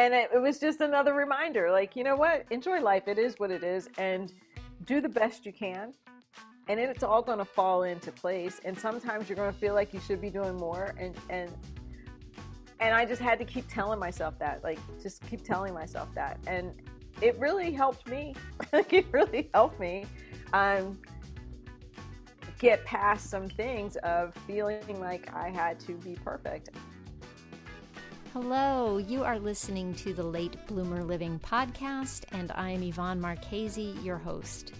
and it, it was just another reminder like you know what? Enjoy life. It is what it is and do the best you can and it's all going to fall into place and sometimes you're going to feel like you should be doing more and and and i just had to keep telling myself that like just keep telling myself that and it really helped me like it really helped me um, get past some things of feeling like i had to be perfect Hello, you are listening to the Late Bloomer Living podcast, and I'm Yvonne Marchese, your host.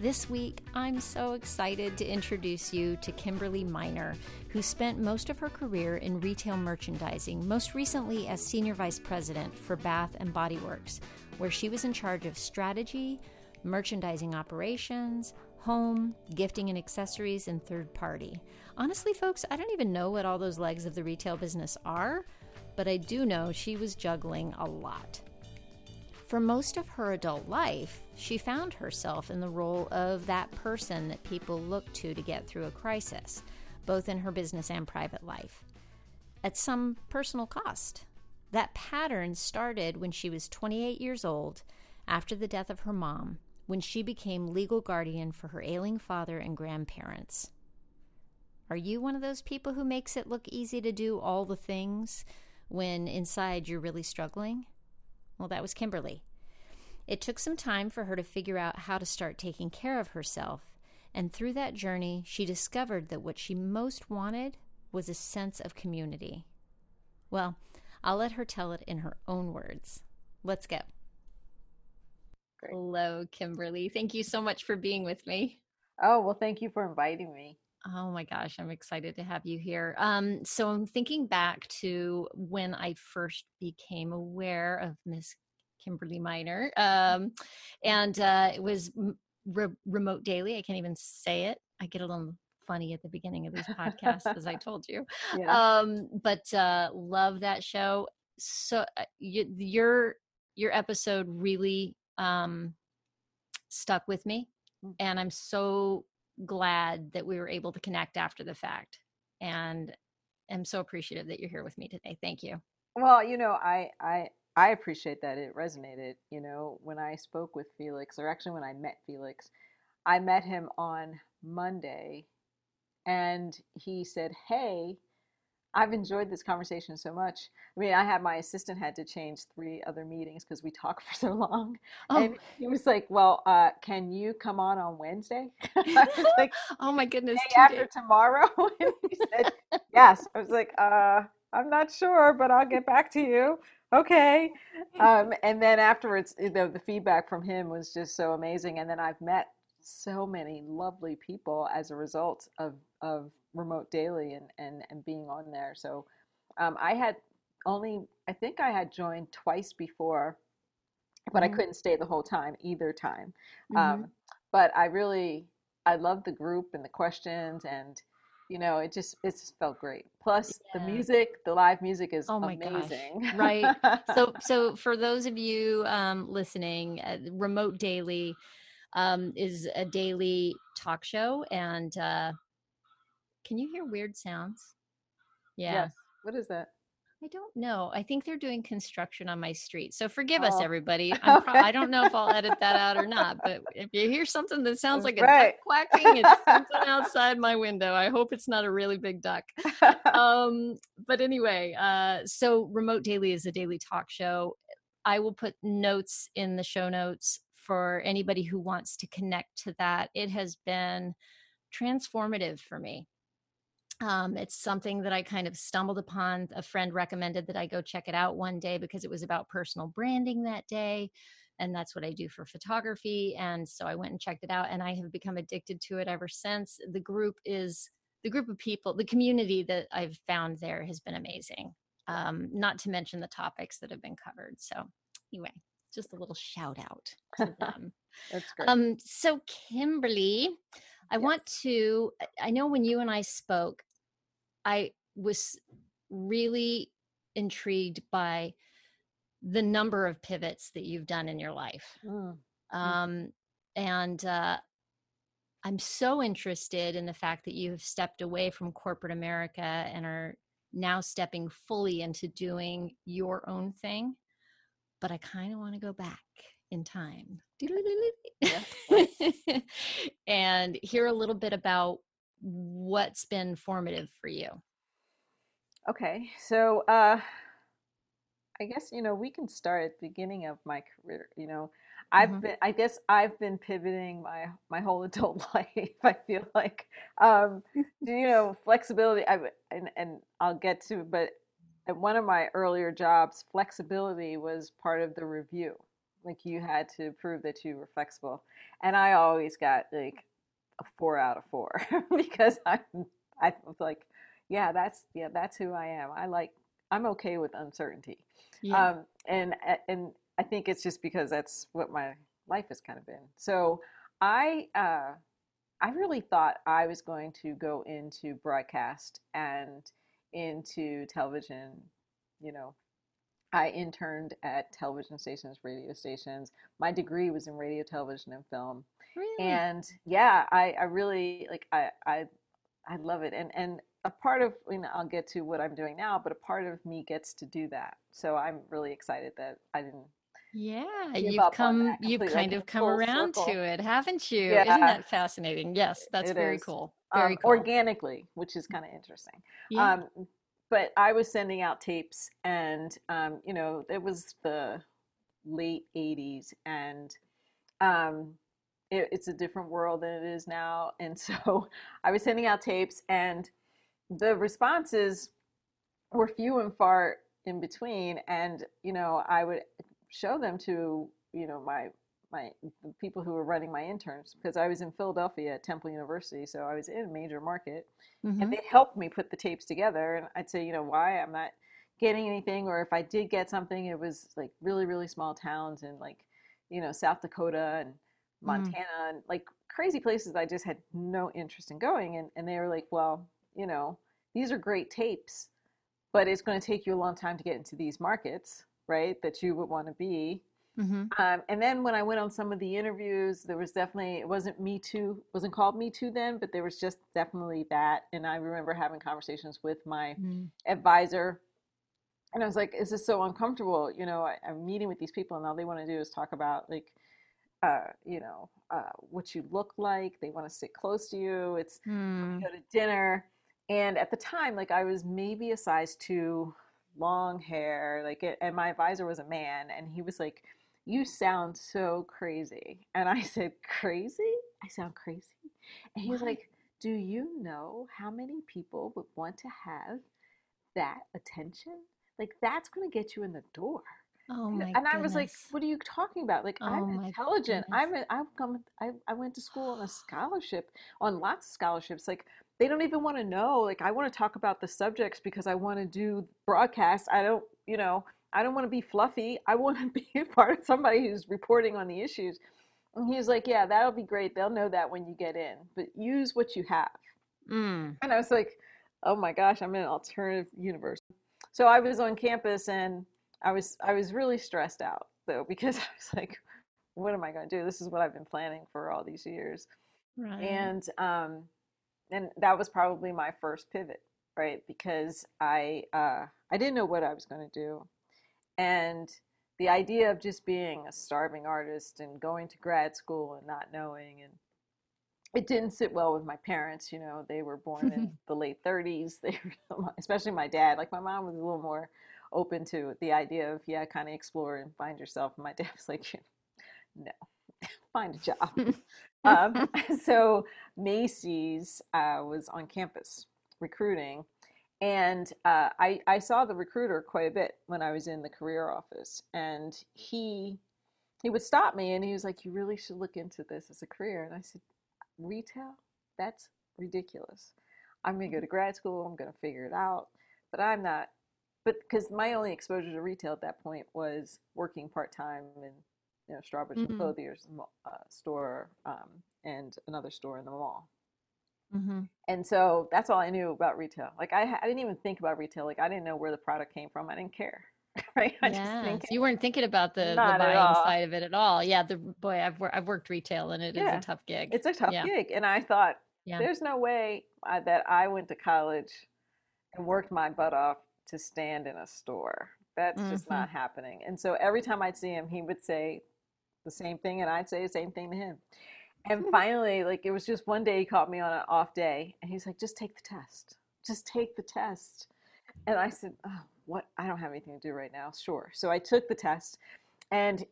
This week, I'm so excited to introduce you to Kimberly Miner, who spent most of her career in retail merchandising, most recently as Senior Vice President for Bath and Body Works, where she was in charge of strategy, merchandising operations, home, gifting and accessories, and third party. Honestly, folks, I don't even know what all those legs of the retail business are but I do know she was juggling a lot. For most of her adult life, she found herself in the role of that person that people look to to get through a crisis, both in her business and private life, at some personal cost. That pattern started when she was 28 years old after the death of her mom, when she became legal guardian for her ailing father and grandparents. Are you one of those people who makes it look easy to do all the things? When inside you're really struggling? Well, that was Kimberly. It took some time for her to figure out how to start taking care of herself, and through that journey, she discovered that what she most wanted was a sense of community. Well, I'll let her tell it in her own words. Let's go. Great. Hello, Kimberly. Thank you so much for being with me. Oh, well, thank you for inviting me. Oh my gosh, I'm excited to have you here. Um, so I'm thinking back to when I first became aware of Miss Kimberly Miner, um, and uh, it was re- remote daily. I can't even say it. I get a little funny at the beginning of these podcasts, as I told you. Yeah. Um, but uh, love that show. So uh, you, your your episode really um, stuck with me, mm. and I'm so glad that we were able to connect after the fact and am so appreciative that you're here with me today. Thank you. Well, you know, I I I appreciate that it resonated, you know, when I spoke with Felix or actually when I met Felix, I met him on Monday and he said, "Hey, I've enjoyed this conversation so much. I mean, I had my assistant had to change three other meetings because we talked for so long. Oh. And he was like, "Well, uh, can you come on on Wednesday?" I was like, "Oh my goodness!" after tomorrow, and he said, "Yes." I was like, "Uh, I'm not sure, but I'll get back to you." Okay. Um, and then afterwards, the, the feedback from him was just so amazing. And then I've met so many lovely people as a result of of remote daily and and, and being on there. So um, I had only I think I had joined twice before, but mm-hmm. I couldn't stay the whole time either time. Mm-hmm. Um, but I really I love the group and the questions and you know it just it just felt great plus yeah. the music the live music is oh amazing gosh. right so so for those of you um, listening uh, remote daily um, is a daily talk show and uh, can you hear weird sounds? Yeah. Yes. What is that? I don't know. I think they're doing construction on my street. So forgive oh. us, everybody. Pro- I don't know if I'll edit that out or not. But if you hear something that sounds like a right. duck quacking, it's something outside my window. I hope it's not a really big duck. Um, but anyway, uh, so Remote Daily is a daily talk show. I will put notes in the show notes for anybody who wants to connect to that. It has been transformative for me. Um, it's something that I kind of stumbled upon. A friend recommended that I go check it out one day because it was about personal branding that day. And that's what I do for photography. And so I went and checked it out, and I have become addicted to it ever since. The group is the group of people, the community that I've found there has been amazing. Um, not to mention the topics that have been covered. So, anyway, just a little shout out to them. That's great. Um, so, Kimberly, I yes. want to, I know when you and I spoke, I was really intrigued by the number of pivots that you've done in your life. Mm. Um, and uh, I'm so interested in the fact that you have stepped away from corporate America and are now stepping fully into doing your own thing. But I kind of want to go back in time Yeah. and hear a little bit about what's been formative for you. Okay, so uh, I guess you know we can start at the beginning of my career. You know, I've Mhm. been I guess I've been pivoting my my whole adult life. I feel like um, you know flexibility. I and and I'll get to, but at one of my earlier jobs, flexibility was part of the review. Like you had to prove that you were flexible, and I always got like a four out of four because I'm I was like, yeah, that's yeah, that's who I am. I like I'm okay with uncertainty. Yeah. Um, and and I think it's just because that's what my life has kind of been. So I uh, I really thought I was going to go into broadcast and into television. You know, I interned at television stations, radio stations. My degree was in radio, television, and film. really? And yeah, I, I really like I, I I love it. And and a part of you know I'll get to what I'm doing now, but a part of me gets to do that. So I'm really excited that I didn't yeah, you've come you've kind came of come around circle. to it, haven't you? Yeah. Isn't that fascinating? Yes, that's It very is. cool. Um, cool. organically, which is kind of interesting. yeah. Um, but I was sending out tapes, and um, you know, it was the late '80s, and um, it, it's a different world than it is now. And so, I was sending out tapes, and the responses were few and far in between. And you know, I would show them to you know my my the people who were running my interns because I was in Philadelphia at Temple University, so I was in a major market Mhm. and they helped me put the tapes together and i'd say you know why i'm not getting anything or if i did get something it was like really really small towns and like you know south dakota and montana and like crazy places i just had no interest in going and, and they were like well you know these are great tapes but it's going to take you a long time to get into these markets right that you would want to be Mhm. um, and then when I went on some of the interviews, there was definitely it wasn't Me Too, wasn't called Me Too then, but there was just definitely that. And I remember having conversations with my Mm. advisor, and I was like, "Is this so uncomfortable?" You know, I, I'm meeting with these people, and all they want to do is talk about like, uh, you know, uh, what you look like. They want to sit close to you. It's Mm. go to dinner. And at the time, like I was maybe a size two, long hair, like it, and my advisor was a man, and he was like, "You sound so crazy," and I said, "Crazy? I sound crazy?" And he was like, "Do you know how many people would want to have that attention? Like that's going to get you in the door." Oh And my and I was like, "What are you talking about? Like, Oh I'm intelligent. goodness. I'm a, I've come. I I went to school on a scholarship, on lots of scholarships. Like, they don't even want to know. Like, I want to talk about the subjects because I want to do broadcast. I don't, you know, I don't want to be fluffy. I want to be a part of somebody who's reporting on the issues." And he was like, "Yeah, that'll be great. They'll know that when you get in, but use what you have." Mm. And I was like, oh my gosh, I'm in an alternative universe. So I was on campus and I was I was really stressed out though because I was like, what am I going to do? This is what I've been planning for all these years. Right. And um and that was probably my first pivot, right? Because I uh I didn't know what I was going to do. And the idea of just being a starving artist and going to grad school and not knowing and it didn't sit well with my parents. You know, they were born in the late 30s. They, were, especially my dad. Like my mom was a little more open to the idea of yeah, kind of explore and find yourself. And my dad was like, no, find a job. um, so Macy's uh, was on campus recruiting, and uh, I I saw the recruiter quite a bit when I was in the career office, and he he would stop me and he was like, "You really should look into this as a career." And I said, "Retail? That's ridiculous. I'm going to go to grad school. I'm going to figure it out." But I'm not. But because my only exposure to retail at that point was working part time in you know Strawbridge and Mhm. Clothier's uh, store um, and another store in the mall. Hmm And so that's all I knew about retail. Like I, I didn't even think about retail. Like I didn't know where the product came from. I didn't care. Right? I just Yeah. you weren't thinking about the, the buying side of it at all. Yeah. The boy, I've I've worked retail and it is Yeah. a tough gig. It's a tough Yeah. gig. And I thought, Yeah. there's no way I, that I went to college and worked my butt off to stand in a store. that's just Mm-hmm. not happening. And so every time I'd see him, he would say the same thing, and I'd say the same thing to him. And finally, like it was just one day he caught me on an off day, and he's like, "Just take the test. Just take the test." And I said, oh, "What? I don't have anything to do right now." Sure. So I took the test, and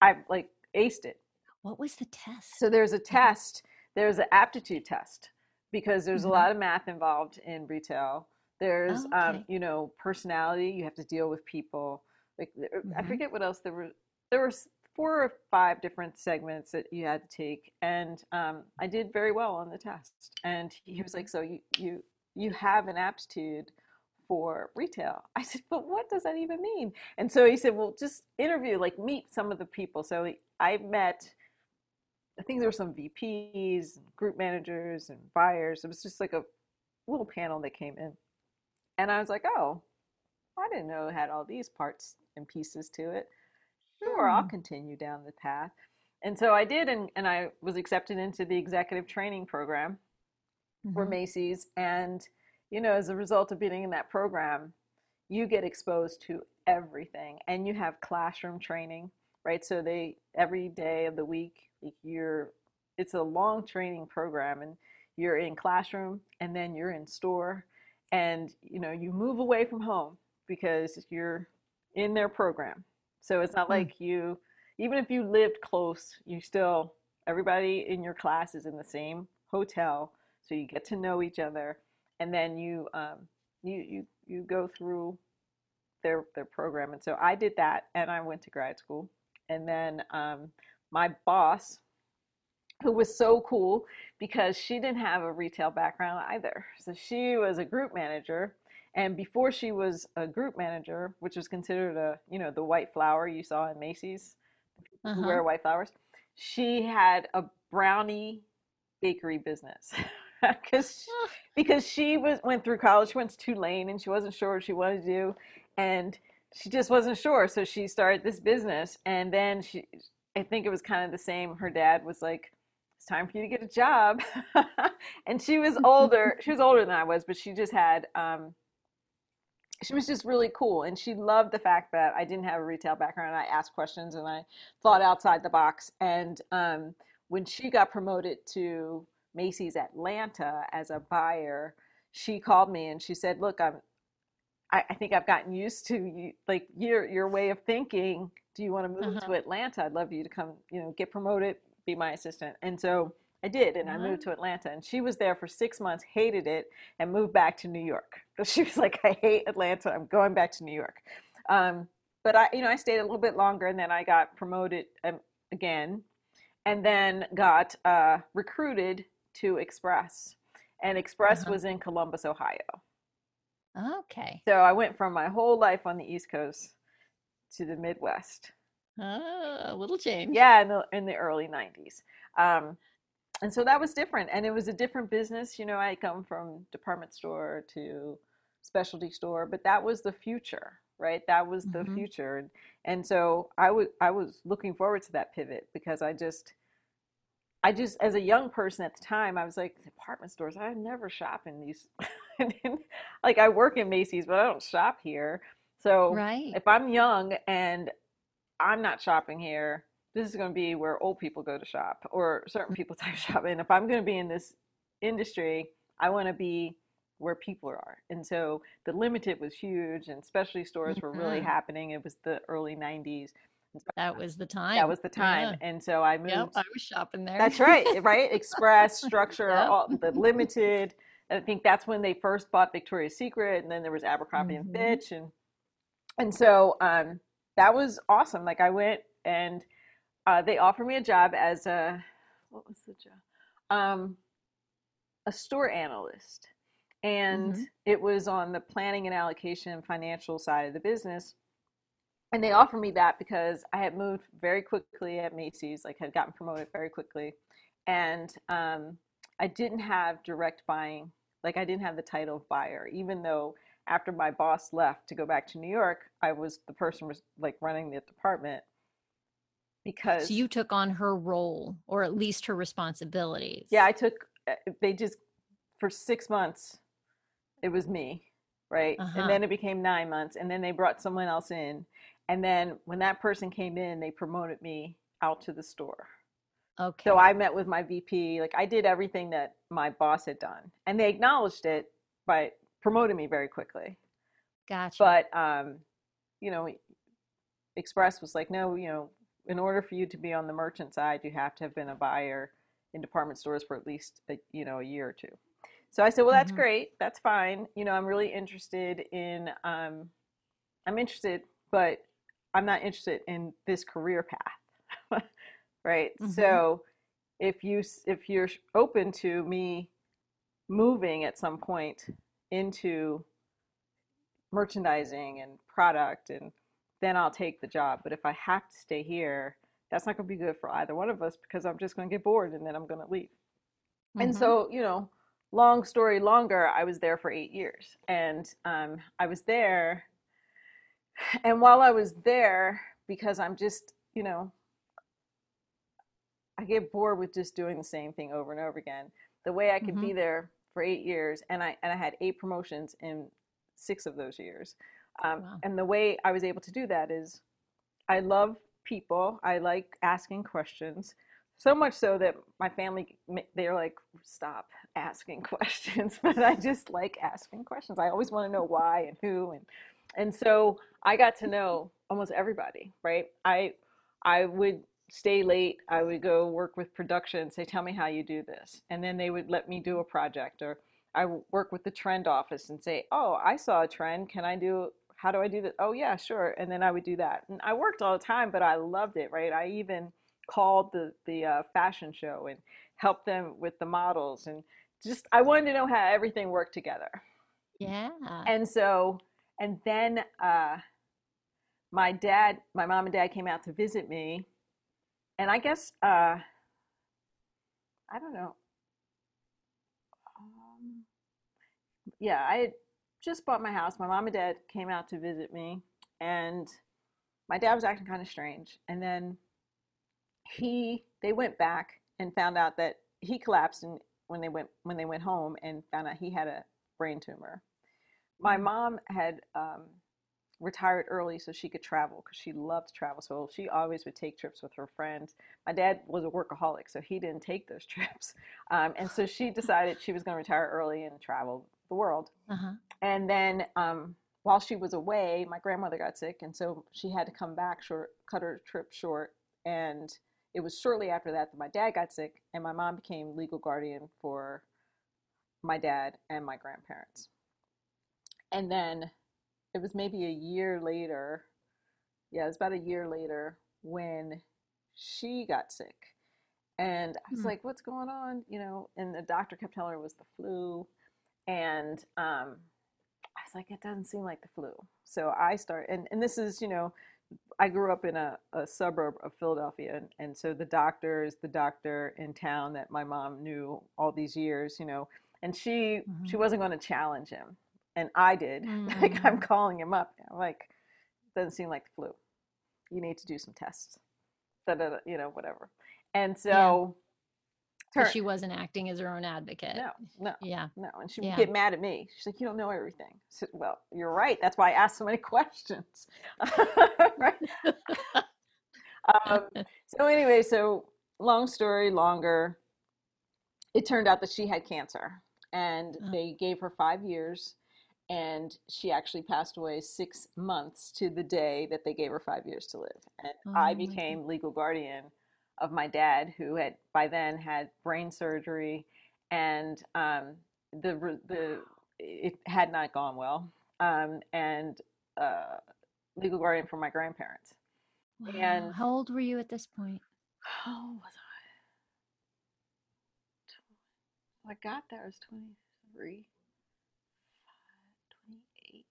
I like aced it. What was the test? So there's a test, there's an aptitude test because there's Mhm. a lot of math involved in retail. There's, Oh, um, you know, personality. You have to deal with people. Like there- I forget what else there were. There were s- four or five different segments that you had to take, and um, I did very well on the test. And he was like, "So you you you have an aptitude." For retail, I said, but what does that even mean? And so he said, well, just interview, like meet some of the people. So I met I think there were some VPs, group managers, and buyers. It was just like a little panel that came in. And I was like, oh, I didn't know it had all these parts and pieces to it. Sure, I'll Hmm. continue down the path. And so I did, and, and I was accepted into the executive training program for Mhm. Macy's. And, you know, as a result of being in that program, you get exposed to everything and you have classroom training, right? So they, every day of the week, you're, it's a long training program and you're in classroom and then you're in store and, you know, you move away from home because you're in their program. So it's not Hmm. like you, even if you lived close, you still, everybody in your class is in the same hotel so you get to know each other and then you um, you you you go through their their program. And so I did that and I went to grad school. And then um, my boss who was so cool because she didn't have a retail background either. So she was a group manager and before she was a group manager which was considered a you know the white flower you saw in Macy's who Uh-huh. wear white flowers she had a brownie bakery business because Ah. because she was went through college. She went to Tulane and she wasn't sure what she wanted to do, and she just wasn't sure. So she started this business, and then she, I think it was kind of the same. Her dad was like, "It's time for you to get a job," and she was older. she was older than I was, but she just had. Um, she was just really cool, and she loved the fact that I didn't have a retail background. I asked questions and I thought outside the box. And um, when she got promoted to Macy's Atlanta as a buyer, she called me and she said, "Look, I'm, I, I think I've gotten used to you, like your your way of thinking. Do you want to move Uh-huh. to Atlanta? I'd love you to come, you know, get promoted, be my assistant." And so I did, and I moved to Atlanta. And she was there for six months, hated it, and moved back to New York. She was like, "I hate Atlanta. I'm going back to New York." Um, but I, you know, I stayed a little bit longer, and then I got promoted um, again, and then got uh, recruited to Express. And Express Uh-huh. was in Columbus, Ohio. Okay. So I went from my whole life on the East Coast to the Midwest. A little change. Yeah, in the, in the early 90s. Um, and so that was different. And it was a different business. You know, I come from department store to specialty store, but that was the future, right? That was the Mhm. future. And, and so I was I was looking forward to that pivot because I just I just as a young person at the time, I was like department stores. I never shop in these. like I work in Macy's, but I don't shop here. So Right. if I'm young and I'm not shopping here, this is going to be where old people go to shop or certain people type shop. And if I'm going to be in this industry, I want to be where people are. And so the limited was huge and specialty stores were really Mhm. happening. It was the early 90s. So That was the time. that was the time. Yeah. And so I moved. Yep, I was shopping there. That's right, right? Express, structure, Yep. all the limited. I think that's when they first bought Victoria's Secret, and then there was Abercrombie and Mhm. Fitch, and and so um, that was awesome. Like I went and uh, they offered me a job as a what was the job? Um, a store analyst, and Mhm. it was on the planning and allocation and financial side of the business. And they offered me that because I had moved very quickly at Macy's, like had gotten promoted very quickly, and um, I didn't have direct buying. Like I didn't have the title of buyer, even though after my boss left to go back to New York, I was the person was like running the department because So you took on her role, or at least her responsibilities. yeah, I took uh, they just for six months it was me right? Uh-huh. And then it became nine months, and then they brought someone else in, and then when that person came in, they promoted me out to the store. Okay. So I met with my VP. Like I did everything that my boss had done, and they acknowledged it by promoting me very quickly. gotcha. But um, you know, Express was like, no, you know, in order for you to be on the merchant side, you have to have been a buyer in department stores for at least a, you know a year or two. So I said, well, that's Mhm. great, that's fine. You know, I'm really interested in, um, I'm interested, but I'm not interested in this career path, right? Mhm. So if you if you're open to me moving at some point into merchandising and product and then I'll take the job. But if I have to stay here, that's not going to be good for either one of us because I'm just going to get bored and then I'm going to leave. And Mhm. so, you know, long story longer, I was there for eight years. And um, I was there. And while I was there, because I'm just, you know, I get bored with just doing the same thing over and over again. The way I could Mhm. be there for eight years, and I and I had eight promotions in six of those years. Um, Wow. And the way I was able to do that is, I love people. I like asking questions. So much so that my family they're like, stop asking questions. But I just like asking questions. I always want to know why and who and and so I got to know almost everybody. Right? I I would stay late. I would go work with production. And say, tell me how you do this, and then they would let me do a project or. I would work with the trend office and say, "Oh, I saw a trend. Can I do? How do I do that? Oh, yeah, sure." And then I would do that. And I worked all the time, but I loved it. Right? I even called the the uh, fashion show and helped them with the models and just I wanted to know how everything worked together. yeah. And so, and then uh, my dad, my mom and dad came out to visit me, and I guess uh, I don't know. Um, yeah, I just bought my house. My mom and dad came out to visit me, and my dad was acting kind of strange. And then he, they went back and found out that he collapsed and when they went when they went home and found out he had a brain tumor. My mom had um, retired early so she could travel because she loved to travel. So she always would take trips with her friends. My dad was a workaholic, so he didn't take those trips. Um, and so she decided she was going to retire early and travel the world. Uh-huh. And then um, while she was away, my grandmother got sick, and so she had to come back short, cut her trip short. And it was shortly after that that my dad got sick, and my mom became legal guardian for my dad and my grandparents. And then it was maybe a year later, yeah, it was about a year later when she got sick. And I was Hmm. like, what's going on? You know, and the doctor kept telling her it was the flu. And um, I was like, it doesn't seem like the flu. So I start, and, and this is, you know, I grew up in a, a suburb of Philadelphia. And, and so the doctor is the doctor in town that my mom knew all these years, you know, and she, she Mhm. wasn't going to challenge him. And I did. Like, I'm Mm. calling him up. I'm like, doesn't seem like the flu. You need to do some tests. Da, da, da, you know, whatever. And so, So turn- she wasn't acting as her own advocate. no, no. Yeah. No, and she Yeah. would get mad at me. She's like, "You don't know everything." Said, well, you're right. That's why I asked so many questions. right? um, so anyway, so long story longer. It turned out that she had cancer, and Oh. they gave her five years, and she actually passed away six months to the day that they gave her five years to live. And Oh I became legal guardian of my dad, who had by then had brain surgery, and um, the the it had not gone well, um, and uh, legal guardian for my grandparents. Wow. And- How old were you at this point? How was I? I got there, I was 23, 28,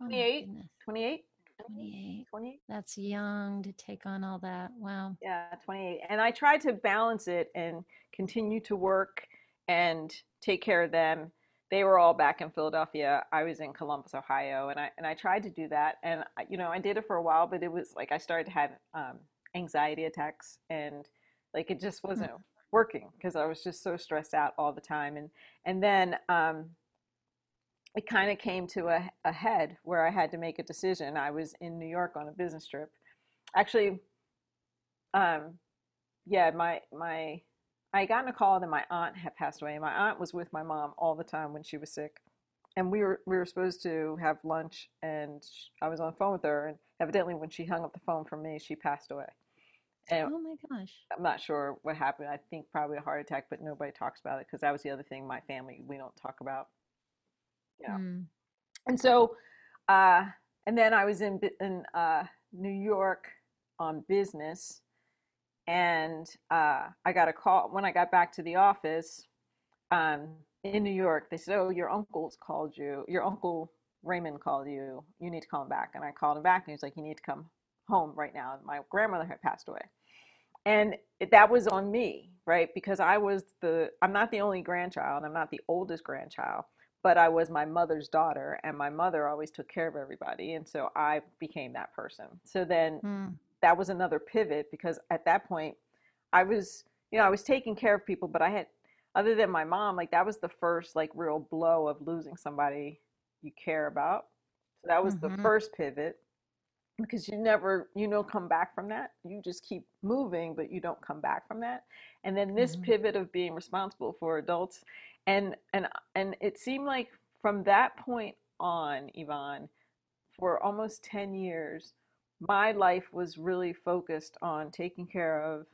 Oh 28? goodness. 28, 28. 28. That's young to take on all that. Wow. Yeah, 28. And I tried to balance it and continue to work and take care of them. They were all back in Philadelphia. I was in Columbus, Ohio, and I and I tried to do that. And you know, I did it for a while, but it was like I started to have um, anxiety attacks, and like it just wasn't working because I was just so stressed out all the time. And and then um, it kind of came to a, a head where I had to make a decision. I was in New York on a business trip. Actually, um, yeah, my my I got in a call that my aunt had passed away. My aunt was with my mom all the time when she was sick, and we were we were supposed to have lunch, and I was on the phone with her, and evidently when she hung up the phone from me, she passed away. And oh my gosh! I'm not sure what happened. I think probably a heart attack, but nobody talks about it because that was the other thing. My family we don't talk about. You know. Mm. And so, uh, and then I was in in uh, New York on business and uh, I got a call when I got back to the office um, in New York. They said, "Oh, your uncle's called you. Your uncle Raymond called you. You need to call him back." And I called him back, and he was like, "You need to come home right now." My grandmother had passed away, and it, that was on me, right? Because I was the I'm not the only grandchild. I'm not the oldest grandchild, but I was my mother's daughter, and my mother always took care of everybody, and so I became that person. So then. Mm that was another pivot because at that point I was, you know, I was taking care of people, but I had, other than my mom, like that was the first like real blow of losing somebody you care about. So that was mm-hmm. the first pivot because you never, you don't come back from that. You just keep moving, but you don't come back from that. And then this mm-hmm. pivot of being responsible for adults, and and and it seemed like from that point on, Yvonne, for almost ten years, my life was really focused on taking care of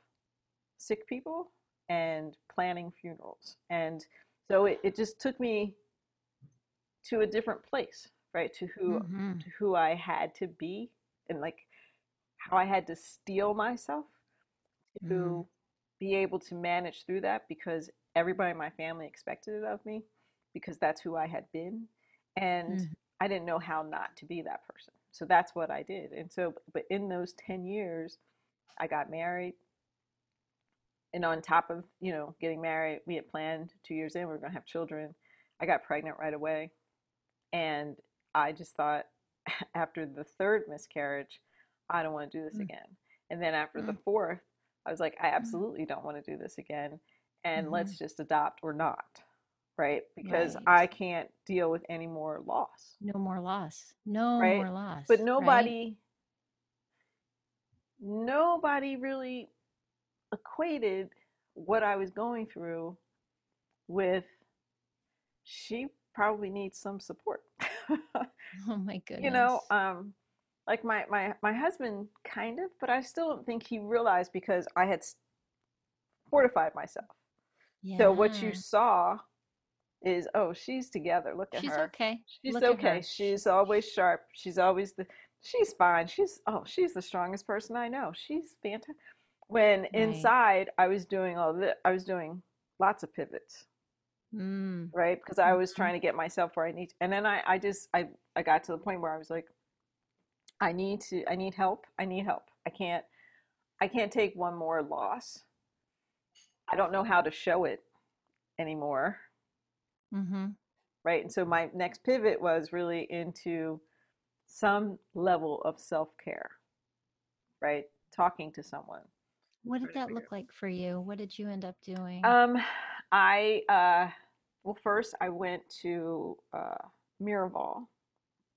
sick people and planning funerals. And so it, it just took me to a different place, right? To who mm-hmm. to who I had to be and like how I had to steel myself to mm. be able to manage through that because everybody in my family expected it of me because that's who I had been. And mm. I didn't know how not to be that person so that's what I did. And so, but in those 10 years, I got married. And on top of, you know, getting married, we had planned two years in, we were going to have children. I got pregnant right away. And I just thought after the third miscarriage, I don't want to do this mm. again. And then after mm. the fourth, I was like, I mm. absolutely don't want to do this again. And mm-hmm. let's just adopt or not right? Because right. I can't deal with any more loss. No more loss. No right? more loss. But nobody right? nobody really equated what I was going through with she probably needs some support. oh my goodness. You know, um like my my my husband kind of, but I still don't think he realized because I had fortified myself. Yeah. So what you saw is oh she's together look at her. she's her okay she's look okay she's always sharp she's always the she's fine she's oh she's the strongest person i know she's fantastic when right. inside i was doing all the, i was doing lots of pivots mm. right because i was mm-hmm. trying to get myself where i need to, and then i i just i i got to the point where i was like i need to i need help i need help i can't i can't take one more loss i don't know how to show it anymore Mm-hmm. Right. And so my next pivot was really into some level of self care, right? Talking to someone. What did that look like for you? What did you end up doing? Um, I, uh, well, first I went to uh, Miraval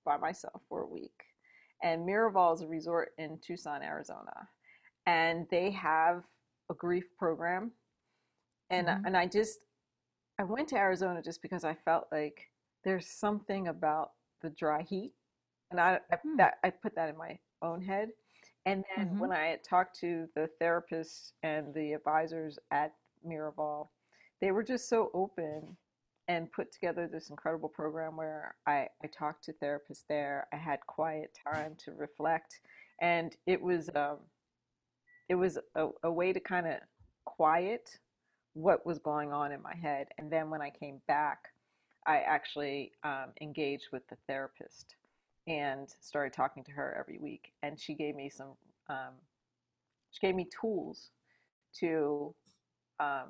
by myself for a week. And Miraval is a resort in Tucson, Arizona. And they have a grief program. And, mm-hmm. and I just, I went to Arizona just because I felt like there's something about the dry heat, and I I, hmm. that, I put that in my own head. And then mm-hmm. when I talked to the therapists and the advisors at Miraval, they were just so open and put together this incredible program where I, I talked to therapists there. I had quiet time to reflect, and it was um, it was a, a way to kind of quiet what was going on in my head. And then when I came back, I actually um, engaged with the therapist and started talking to her every week. And she gave me some, um, she gave me tools to, um,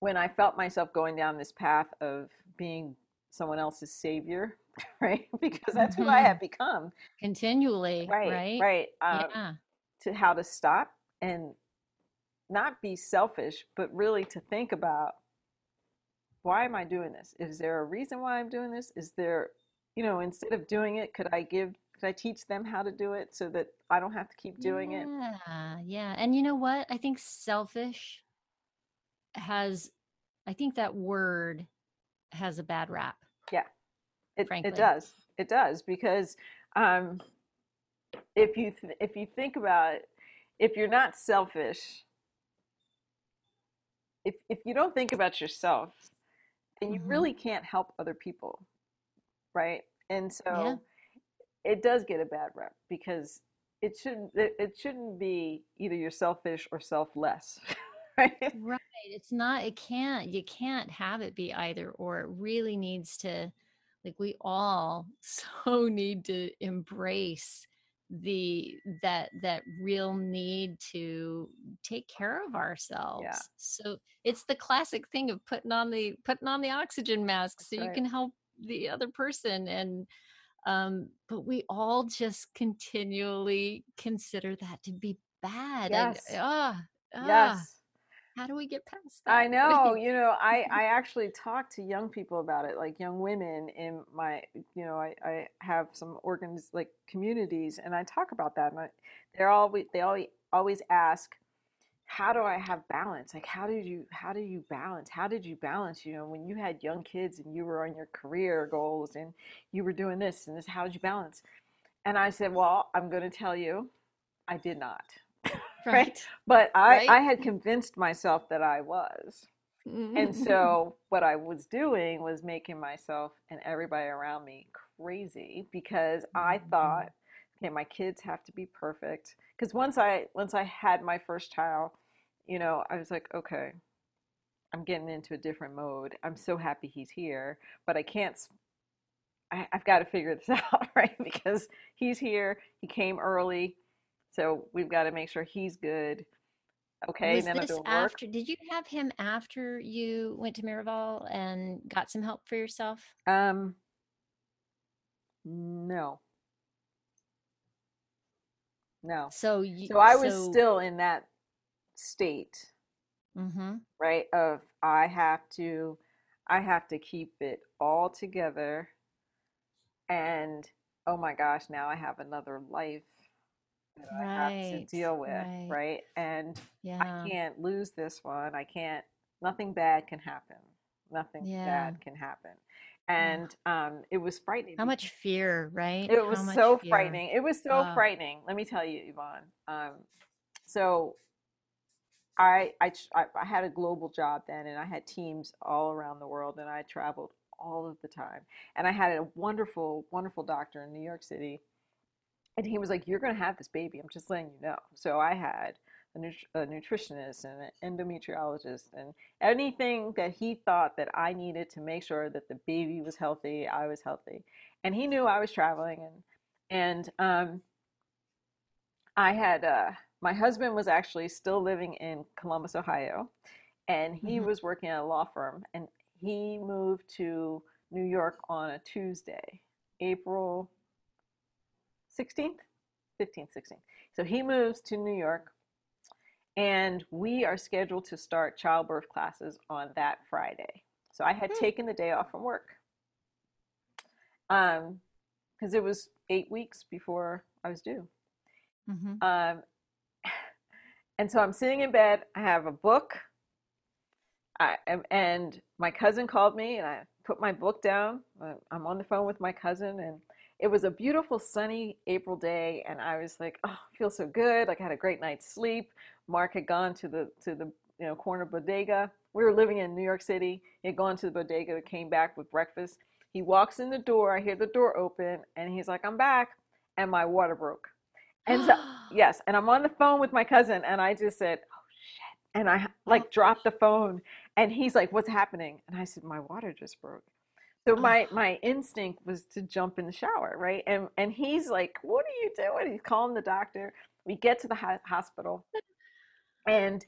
when I felt myself going down this path of being someone else's savior, right? because that's mm-hmm. who I mm-hmm. have become continually, right? Right. Right. Um, yeah. To how to stop and not be selfish, but really to think about why am I doing this? Is there a reason why I'm doing this? Is there, you know, instead of doing it, could I give, could I teach them how to do it so that I don't have to keep doing yeah, it? Yeah, yeah. And you know what? I think selfish has, I think that word has a bad rap. Yeah, it, frankly. it does. It does because um, if you th- if you think about it, if you're not selfish, if if you don't think about yourself, then you Mhm. really can't help other people, right? And so Yeah. it does get a bad rep because it shouldn't it shouldn't be either you're selfish or selfless, right? Right. It's not, it can't, you can't have it be either or. It really needs to, like, we all so need to embrace the that that real need to take care of ourselves yeah. so it's the classic thing of putting on the putting on the oxygen mask so That's you can help the other person and um but we all just continually consider that to be bad Yes. and ah ah, Yes. How do we get past that I know, you know, I, I actually talk to young people about it, like young women in my, you know, I, I have some organs like communities and I talk about that and I, they're always, they always, always ask, how do I have balance? Like, how did you, how do you balance? How did you balance, you know, when you had young kids and you were on your career goals and you were doing this and this, how did you balance? And I said, well, I'm going to tell you, I did not. Right But I, Right. I had convinced myself that I was. And so what I was doing was making myself and everybody around me crazy because I Mhm. thought, okay, my kids have to be perfect. Because once I once I had my first child, you know, I was like, okay, I'm getting into a different mode. I'm so happy he's here, but I can't. I, have got to figure this out, right? Because he's here. He came early, so we've got to make sure he's good. Okay, was then this doing work. after did you have him after you went to Miraval and got some help for yourself Um, no, no. so you So I was so, still in that state, mhm. right? Of I have to, I have to keep it all together, and oh my gosh, now I have another life that I have to deal with, right. right? And yeah I can't lose this one. I can't. Nothing bad can happen. Nothing Yeah. bad can happen. And um, it was frightening. how much fear right It was so fear. frightening. It was so frightening. Let me tell you, Yvonne. Um, so I I I had a global job then, and I had teams all around the world, and I traveled all of the time. And I had a wonderful, wonderful doctor in New York City, and he was like, "You're going to have this baby. I'm just letting you know." So I had a, nut- a nutritionist and an endometriologist, and anything that he thought that I needed to make sure that the baby was healthy, I was healthy. And he knew I was traveling, and and um, I had uh, my husband was actually still living in Columbus, Ohio, and he Mhm. was working at a law firm, and he moved to New York on a Tuesday, April 16th, 15th, 16th. So he moves to New York, and we are scheduled to start childbirth classes on that Friday. So I had Hmm. taken the day off from work, um, because it was eight weeks before I was due. Mhm. Um, and so I'm sitting in bed. I have a book. I am, and my cousin called me, and I put my book down. Uh, I'm on the phone with my cousin, and it was a beautiful sunny April day, and I was like, "Oh, I feel so good! Like I had a great night's sleep." Mark had gone to the to the you know corner bodega. We were living in New York City. He had gone to the bodega, came back with breakfast. He walks in the door. I hear the door open, and he's like, "I'm back," and my water broke. And so, yes, and I'm on the phone with my cousin, and I just said, "Oh shit!" And I oh, like dropped the phone, and he's like, "What's happening?" And I said, "My water just broke." So oh. my my instinct was to jump in the shower, right? And and he's like, "What are you doing?" He's calling the doctor. We get to the ho- hospital, and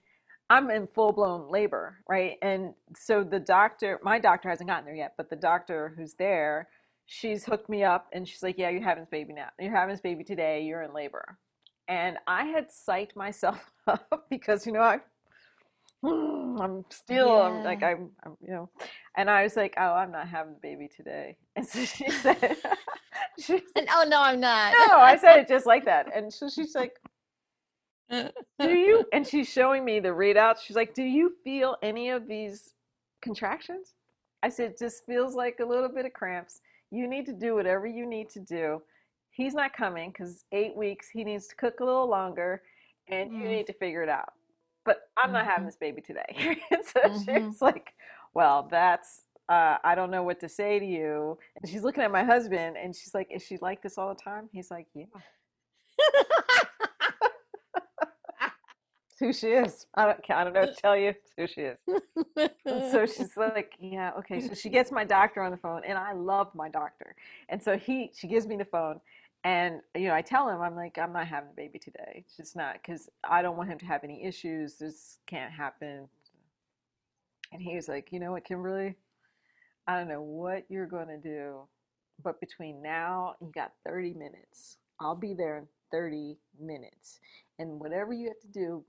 I'm in full blown labor, right? And so the doctor, my doctor hasn't gotten there yet, but the doctor who's there, she's hooked me up and she's like, Yeah, you're having this baby now. You're having this baby today. You're in labor. And I had psyched myself up because, you know, I, "Hmm, I'm still, I'm like, I'm, I'm, you know, and I was like, oh, I'm not having the baby today. And so she said, she And oh no, I'm not. no, I said it just like that. And so she's like, do you, and she's showing me the readouts. She's like, do you feel any of these contractions? I said, it just feels like a little bit of cramps. You need to do whatever you need to do. He's not coming because eight weeks, he needs to cook a little longer and you Mm. need to figure it out. But I'm not having Mhm. this baby today. and so Mhm. she's like, well, that's, uh, I don't know what to say to you. And she's looking at my husband and she's like, is she like this all the time? He's like, yeah, who she is. I don't, I don't know what to tell you. It's who she is. So she's like, yeah, okay. So she gets my doctor on the phone, and I love my doctor. And so he, she gives me the phone, and you know, I tell him, I'm like, I'm not having a baby today. It's just not because I don't want him to have any issues. This can't happen. And he was like, you know what, Kimberly, I don't know what you're going to do, but between now, you got 30 minutes. I'll be there in 30 minutes, and whatever you have to do,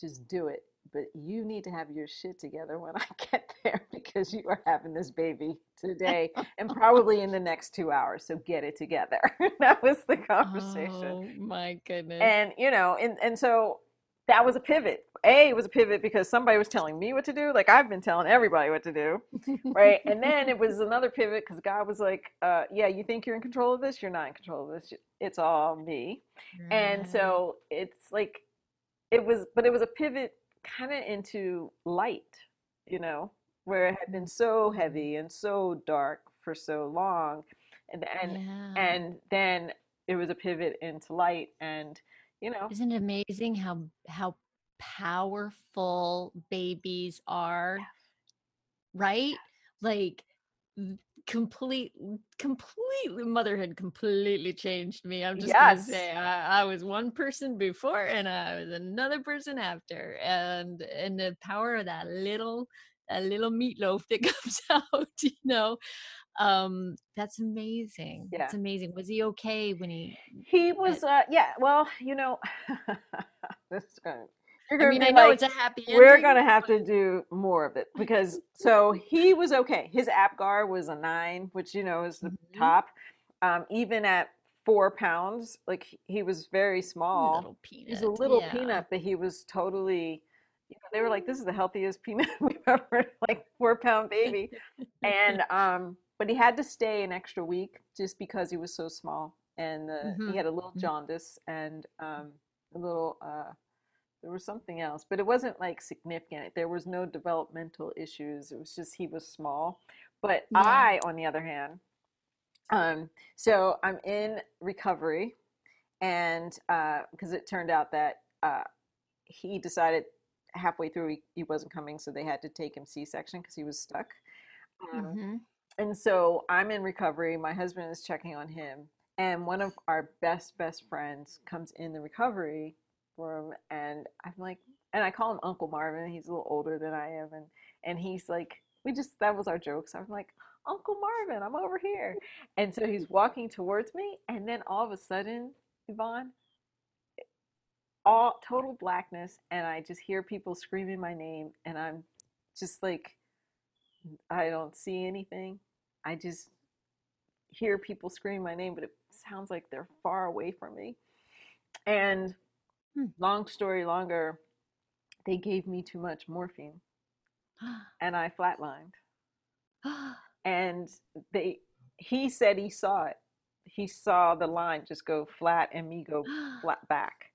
just do it. But you need to have your shit together when I get there because you are having this baby today and probably in the next two hours. So get it together. that was the conversation. Oh my goodness. And, you know, and, and so that was a pivot. A it was a pivot because somebody was telling me what to do. Like I've been telling everybody what to do. Right. and then it was another pivot because God was like, uh, yeah, you think you're in control of this? You're not in control of this. It's all me and so it's like it was but it was a pivot kind of into light you know where it had been so heavy and so dark for so long and and yeah. and then it was a pivot into light and you know Isn't it amazing how how powerful babies are? Right? Like complete completely motherhood completely changed me. I'm just gonna say I, I was one person before and I was another person after. And and the power of that little that little meatloaf that comes out, you know. Um that's amazing. yeah That's amazing. Was he okay when he he uh, was uh yeah well you know this is gonna, I mean, I know like it's a happy We're gonna have to do more of it because so he was okay. His Apgar was a nine, which you know is the Mhm. top. Um, even at four pounds, like he he was very small. little peanut. He's a little Yeah. peanut, but he was totally. You know, they were like, "This is the healthiest peanut we've ever like four pound baby," and um, but he had to stay an extra week just because he was so small, and the, he Mhm, had a little mhm. jaundice and um, a little. Uh, there was something else, but it wasn't like significant. There was no developmental issues. It was just he was small. But Yeah. I, on the other hand, um, so I'm in recovery, and because it turned out that uh, he decided halfway through he, he wasn't coming, so they had to take him C-section because he was stuck. Um, Mhm. and so I'm in recovery. My husband is checking on him, and one of our best best friends comes in the recovery room, and I'm like, and I call him Uncle Marvin. He's a little older than I am, and and he's like, we just that was our jokes. I'm like, Uncle Marvin, I'm over here, and so he's walking towards me, and then all of a sudden, Yvonne, all total blackness, and I just hear people screaming my name, and I'm just like, I don't see anything. I just hear people scream my name, but it sounds like they're far away from me. And. Long story longer, they gave me too much morphine. And I flatlined. And they he said he saw it. He saw the line just go flat and me go flat back.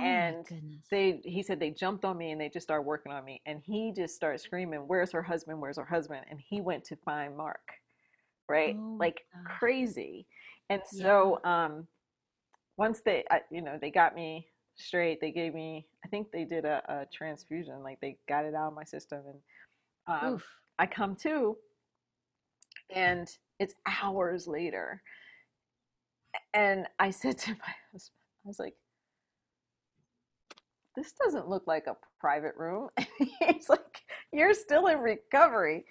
Oh And they he said they jumped on me and they just started working on me. And he just started screaming where's her husband? Where's her husband? And he went to find mark right? Oh like crazy. And Yeah. so um once they I, you know they got me straight they gave me i think they did a, a transfusion like they got it out of my system and um, i come to and it's hours later and i said to my husband i was like this doesn't look like a private room. And he's like, you're still in recovery.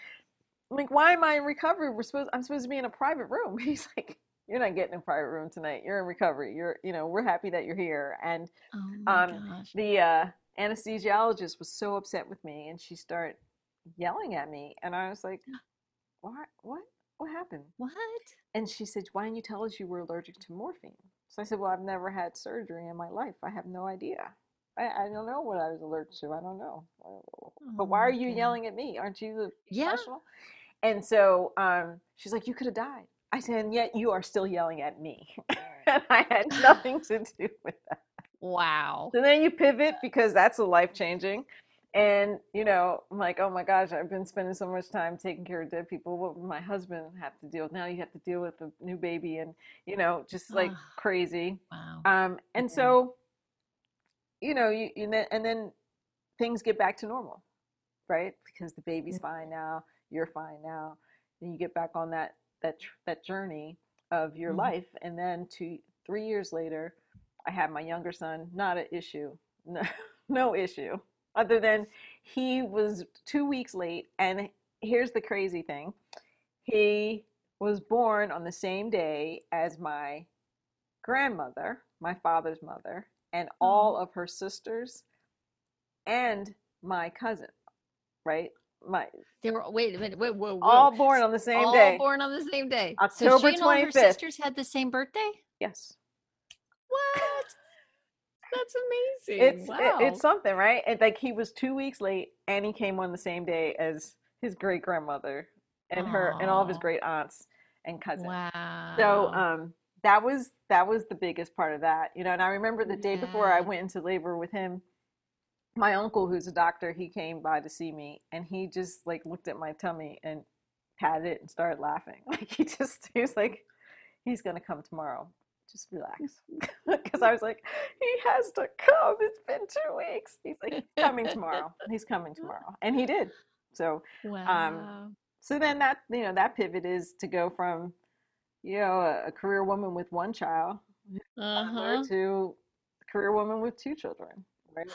I'm like, why am I in recovery? We're supposed I'm supposed to be in a private room. He's like, you're not getting a private room tonight. You're in recovery. You're, you know, we're happy that you're here. And Oh um, the uh, anesthesiologist was so upset with me and she started yelling at me and I was like, What what what happened? What? And she said, Why didn't you tell us you were allergic to morphine? So I said, Well, I've never had surgery in my life. I have no idea. I, I don't know what I was allergic to. I don't know. But why Oh are you yelling at me? Aren't you the Yeah. professional? And so um, she's like, You could have died. I said, And yet you are still yelling at me. and I had nothing to do with that. Wow. So then you pivot because that's a life changing. And, you know, I'm like, oh my gosh, I've been spending so much time taking care of dead people. What would my husband have to deal with? Now you have to deal with a new baby and, you know, just like ah. crazy. Wow. Um, and Yeah. so, you know, you, you then, and then things get back to normal, right? Because the baby's mm-hmm. fine now, you're fine now. And you get back on that, that, tr- that journey of your Mhm. life. And then two, three years later, I had my younger son, not an issue, no, no issue, other than he was two weeks late. And here's the crazy thing he was born on the same day as my grandmother, my father's mother, and all of her sisters and my cousin, right? My They were wait a minute. Wait, whoa, whoa. all born on the same all day. born on the same day. october so she and all her sisters had the same birthday. Yes. What? That's amazing. It's wow. it, it's something, right? And like he was two weeks late, and he came on the same day as his great grandmother and her and all of his great aunts and cousins. wow. So um, that was that was the biggest part of that, you know. And I remember the day before I went into labor with him. My uncle, who's a doctor, he came by to see me, and he just like looked at my tummy and patted it and started laughing. Like he just he was like, he's gonna come tomorrow. Just relax, because I was like, he has to come. It's been two weeks. He's like, he's coming tomorrow. He's coming tomorrow, and he did. So wow. so then that you know that pivot is to go from you know a, a career woman with one child uh-huh. to a career woman with two children right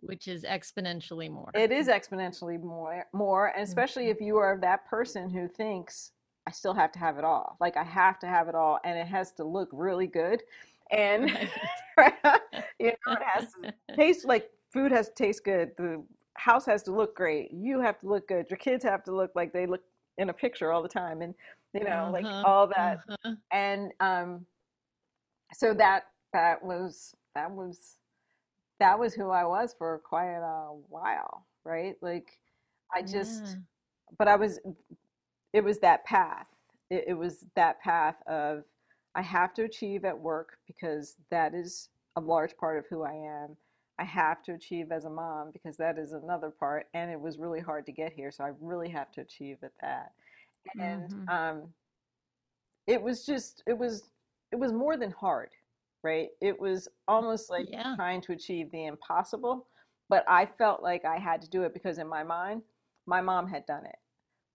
Which is exponentially more. it is exponentially more more and especially Mhm. if you are that person who thinks i still have to have it all like i have to have it all and it has to look really good and you know it has to taste like food has to taste good the house has to look great you have to look good your kids have to look like they look in a picture all the time and you know like Uh-huh, all that uh-huh. and um so that that was that was that was who i was for quite a while right? Like i just Yeah. but i was it was that path. It, it was that path of i have to achieve at work because that is a large part of who i am. I have to achieve as a mom because that is another part and it was really hard to get here so i really have to achieve at that. And Mhm. um it was just it was it was more than hard right? It was almost like Yeah. trying to achieve the impossible but i felt like i had to do it because in my mind my mom had done it.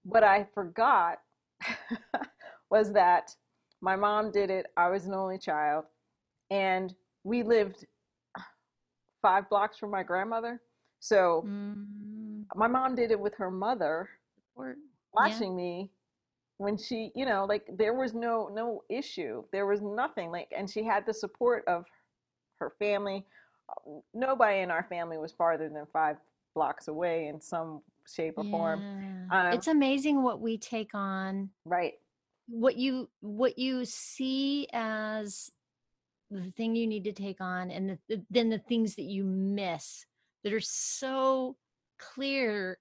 What i forgot was that my mom did it i was an only child and we lived five blocks from my grandmother so Mm, my mom did it with her mother watching me when she you know like there was no no issue. There was nothing like and she had the support of her family. Uh, nobody in our family was farther than five blocks away in some shape or form. Um, it's amazing what we take on. Right. What you what you see as the thing you need to take on and the, the, then the things that you miss that are so clear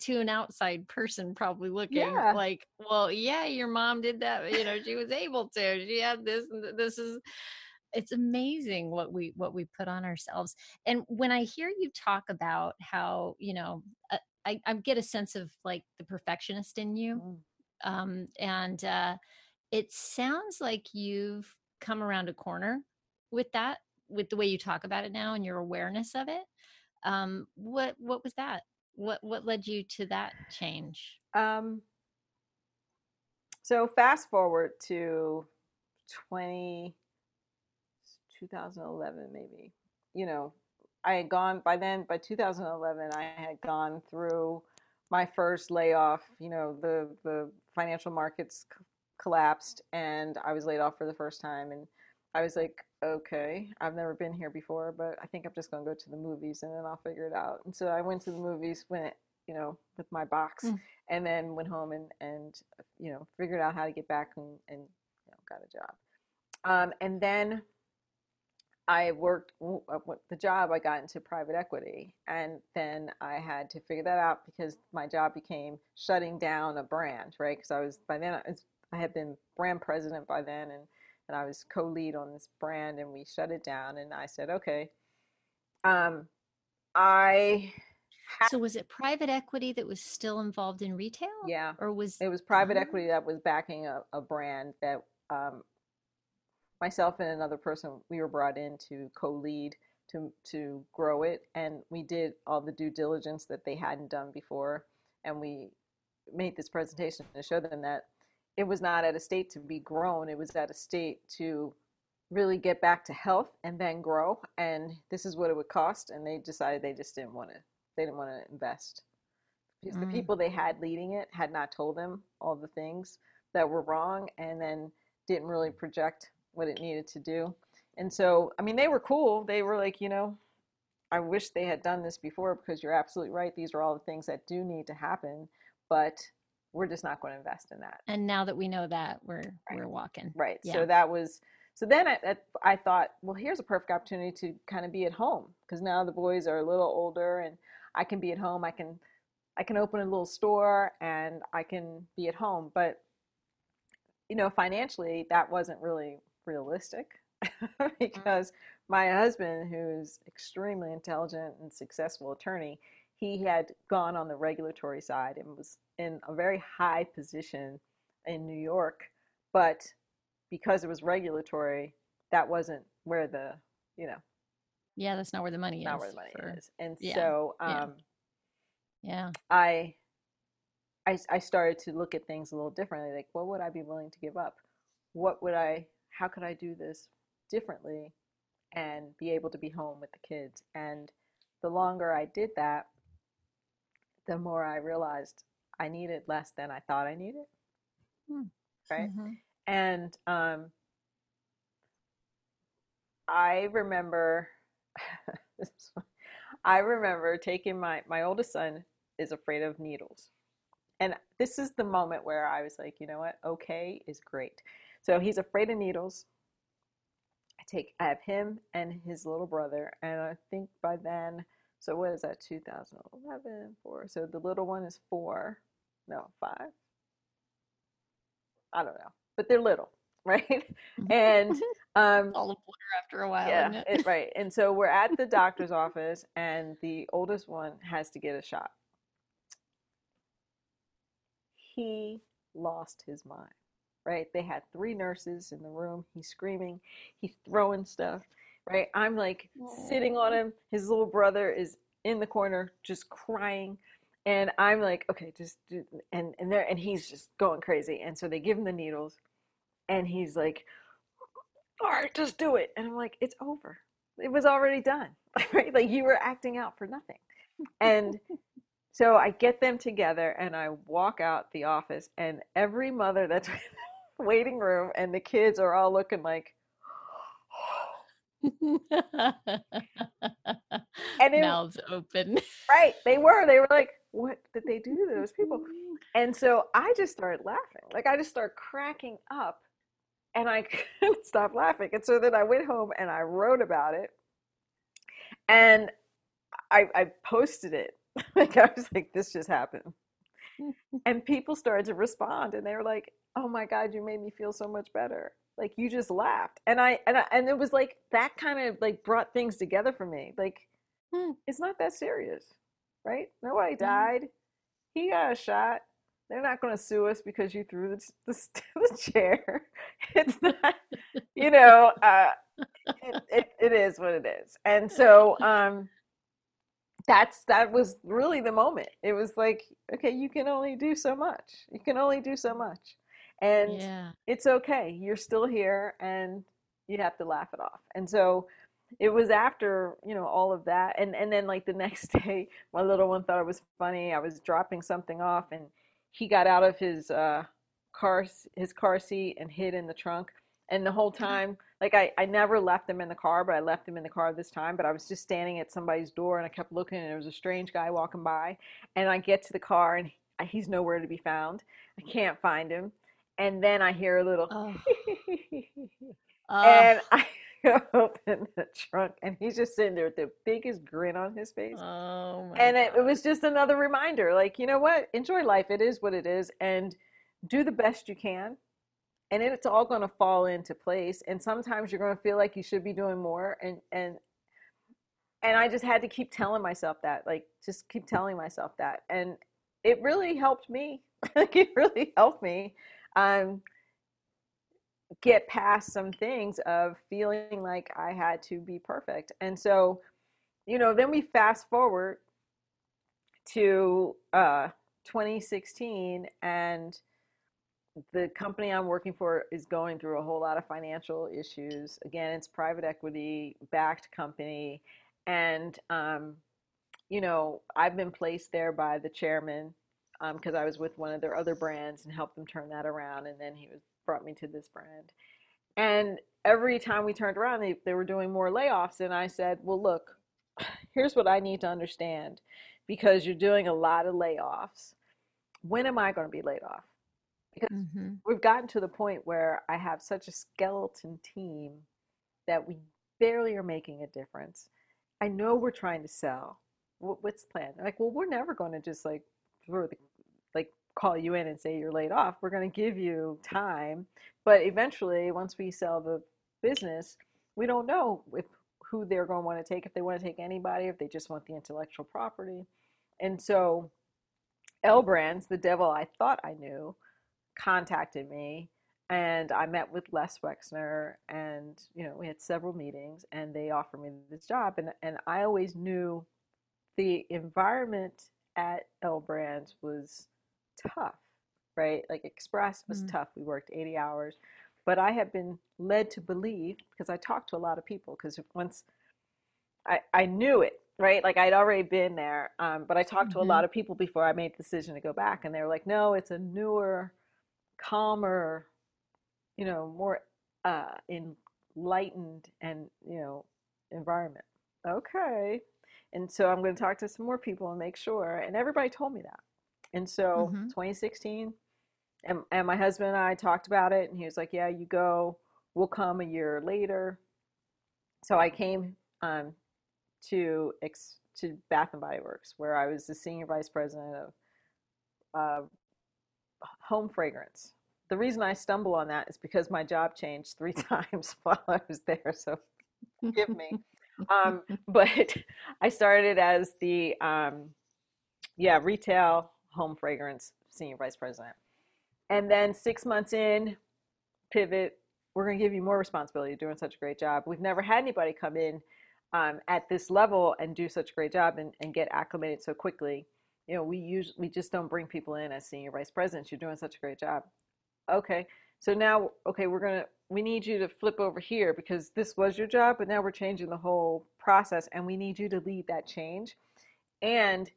to an outside person probably looking Yeah. like well yeah your mom did that you know she was able to she had this this is it's amazing what we what we put on ourselves and when i hear you talk about how you know uh, I, I get a sense of like the perfectionist in you Mm. um, and uh, it sounds like you've come around a corner with that with the way you talk about it now and your awareness of it um, what what was that what what led you to that change? Um so fast forward to 20 2011 maybe. You know i had gone by then by 2011 i had gone through my first layoff you know the the financial markets collapsed and i was laid off for the first time and I was like, okay, I've never been here before, but I think I'm just gonna go to the movies and then I'll figure it out. And so I went to the movies, went, you know, with my box, Mm. and then went home and and you know figured out how to get back and and you know, got a job. Um, and then I worked uh, the job. I got into private equity, and then I had to figure that out because my job became shutting down a brand, right? Because I was by then I, was, I had been brand president by then, and and I was co-lead on this brand, and we shut it down. And I said, okay, um, I So was it private equity that was still involved in retail? yeah, Or was it was private Oh. equity that was backing a, a brand that um, myself and another person we were brought in to co-lead to to grow it and we did all the due diligence that they hadn't done before and we made this presentation to show them that it was not at a state to be grown it was at a state to really get back to health and then grow and this is what it would cost and they decided they just didn't want to they didn't want to invest because the Mm. people they had leading it had not told them all the things that were wrong and then didn't really project what it needed to do. And so, I mean, they were cool. They were like, you know, I wish they had done this before because you're absolutely right. These are all the things that do need to happen, but we're just not going to invest in that. and now that we know that, we're Right. we're walking. Right. Yeah. So that was, so then I, I- I thought, well, here's a perfect opportunity to kind of be at home because now the boys are a little older and I can be at home. I can, I can open a little store and I can be at home. But, you know, financially, that wasn't really realistic mm. because my husband, who's extremely intelligent and successful attorney, he had gone on the regulatory side and was in a very high position in New York, but because it was regulatory, that wasn't where the you know Yeah, that's not where the money not is. where the money for- is, and yeah, so yeah. um, Yeah. I, I I started to look at things a little differently. Like, what would I be willing to give up? What would I? How could I do this differently, and be able to be home with the kids? And the longer I did that, the more I realized I needed less than I thought I needed. Hmm. Right. Mhm. And um, I remember, this is fun. I remember taking my my oldest son is afraid of needles, and this is the moment where I was like, you know what, okay is great. So he's afraid of needles. I take I have him and his little brother, and I think by then, so what is that? 2011, four. So the little one is four, no five. I don't know, but they're little, right? And um, all a blur after a while, yeah, it? it, right. And so we're at the doctor's office, and the oldest one has to get a shot. He lost his mind, right? They had three nurses in the room. He's screaming, he's throwing stuff, right? I'm like sitting on him. His little brother is in the corner, just crying. And I'm like, okay, just do, and and there, and he's just going crazy. And so they give him the needles, and he's like, all right, just do it. And I'm like, it's over. It was already done, right? Like you were acting out for nothing. And so I get them together and I walk out the office, and every mother that's waiting room and the kids are all looking like, And it- Mouths open. right? They were. They were like, what did they do to those people? Mm-hmm. And so I just started laughing. Like I just started cracking up and I couldn't stop laughing. And so then I went home and I wrote about it and I, I posted it. like I was like, this just happened. and people started to respond and they were like, oh my God, you made me feel so much better. Like you just laughed. And I and I, and it was like that kind of like brought things together for me. Like Hmm. it's not that serious, right? Nobody Mhm. died. He got a shot. They're not going to sue us because you threw the, the, the chair. It's not, you know, uh, it, it, it is what it is. And so um, that's that was really the moment. It was like, okay, you can only do so much. You can only do so much. And yeah. it's okay. You're still here and you have to laugh it off. And so it was after, you know, all of that. And and then like the next day, my little one thought it was funny. I was dropping something off and he got out of his uh car his car seat and hid in the trunk. And the whole time Like I, I never left them in the car, but I left them in the car this time. But I was just standing at somebody's door and I kept looking and there was a strange guy walking by. And I get to the car and he's nowhere to be found. I can't find him. And then I hear a little, oh. and I open the trunk and he's just sitting there with the biggest grin on his face. Oh and it, it was just another reminder like, you know what? Enjoy life. It is what it is. And do the best you can and it's all going to fall into place and sometimes you're going to feel like you should be doing more and and and i just had to keep telling myself that like just keep telling myself that and it really helped me like it really helped me um get past some things of feeling like i had to be perfect and so you know then we fast forward to uh 2016 and the company I'm working for is going through a whole lot of financial issues. Again, it's private equity backed company, and um, you know I've been placed there by the chairman because um, I was with one of their other brands and helped them turn that around, and then he was brought me to this brand. And every time we turned around, they, they were doing more layoffs, and I said, "Well, look, here's what I need to understand, because you're doing a lot of layoffs. When am I going to be laid off?" because mm-hmm. we've gotten to the point where I have such a skeleton team that we barely are making a difference. I know we're trying to sell. What's the plan? like, well, we're never going to just like throw the call you in and say you're laid off. We're going to give you time, but eventually, once we sell the business, we don't know if who they're going to want to take. If they want to take anybody, if they just want the intellectual property, and so L Brands, the devil I thought I knew, contacted me and I met with Les Wexner and you know we had several meetings and they offered me this job and and I always knew the environment at L Brands was tough right like Express was mm-hmm. tough we worked 80 hours but I have been led to believe because I talked to a lot of people because once I I knew it right like I'd already been there um, but I talked mm-hmm. to a lot mm-hmm. of people before I made the decision to go back and they were like no it's a newer calmer, you know, more uh, enlightened and, you know, environment. Okay. And so I'm going to talk to some more people and make sure. And everybody told me that. And so mm-hmm. 2016, and, and my husband and I talked about it, and he was like, Yeah, you go. We'll come a year later. So I came um, to to Bath and Body Works, where I was the senior vice president of uh, home fragrance. The reason I stumble on that is because my job changed three times while I was there. So forgive me. Um, but I started as the um, yeah retail home fragrance senior vice president, and then six months in, pivot. We're going to give you more responsibility. You're doing such a great job. We've never had anybody come in um, at this level and do such a great job and, and get acclimated so quickly you know, we use we just don't bring people in as senior vice presidents. You're doing such a great job. Okay, so now, okay, we're gonna we need you to flip over here because this was your job, but now we're changing the whole process, and we need you to lead that change. And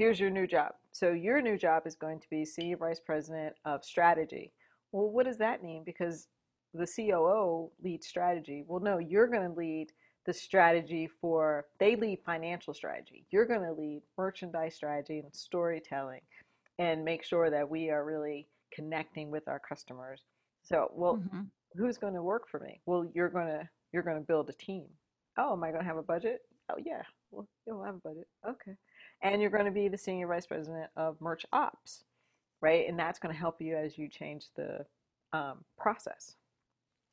here's your new job. So your new job is going to be senior vice president of strategy. Well, what does that mean? Because the COO leads strategy. Well, no, you're going to lead the strategy for they lead financial strategy you're going to lead merchandise strategy and storytelling and make sure that we are really connecting with our customers so well mm-hmm. who's going to work for me well you're going to you're going to build a team oh am i going to have a budget oh yeah well you'll have a budget okay and you're going to be the senior vice president of merch ops right and that's going to help you as you change the um, process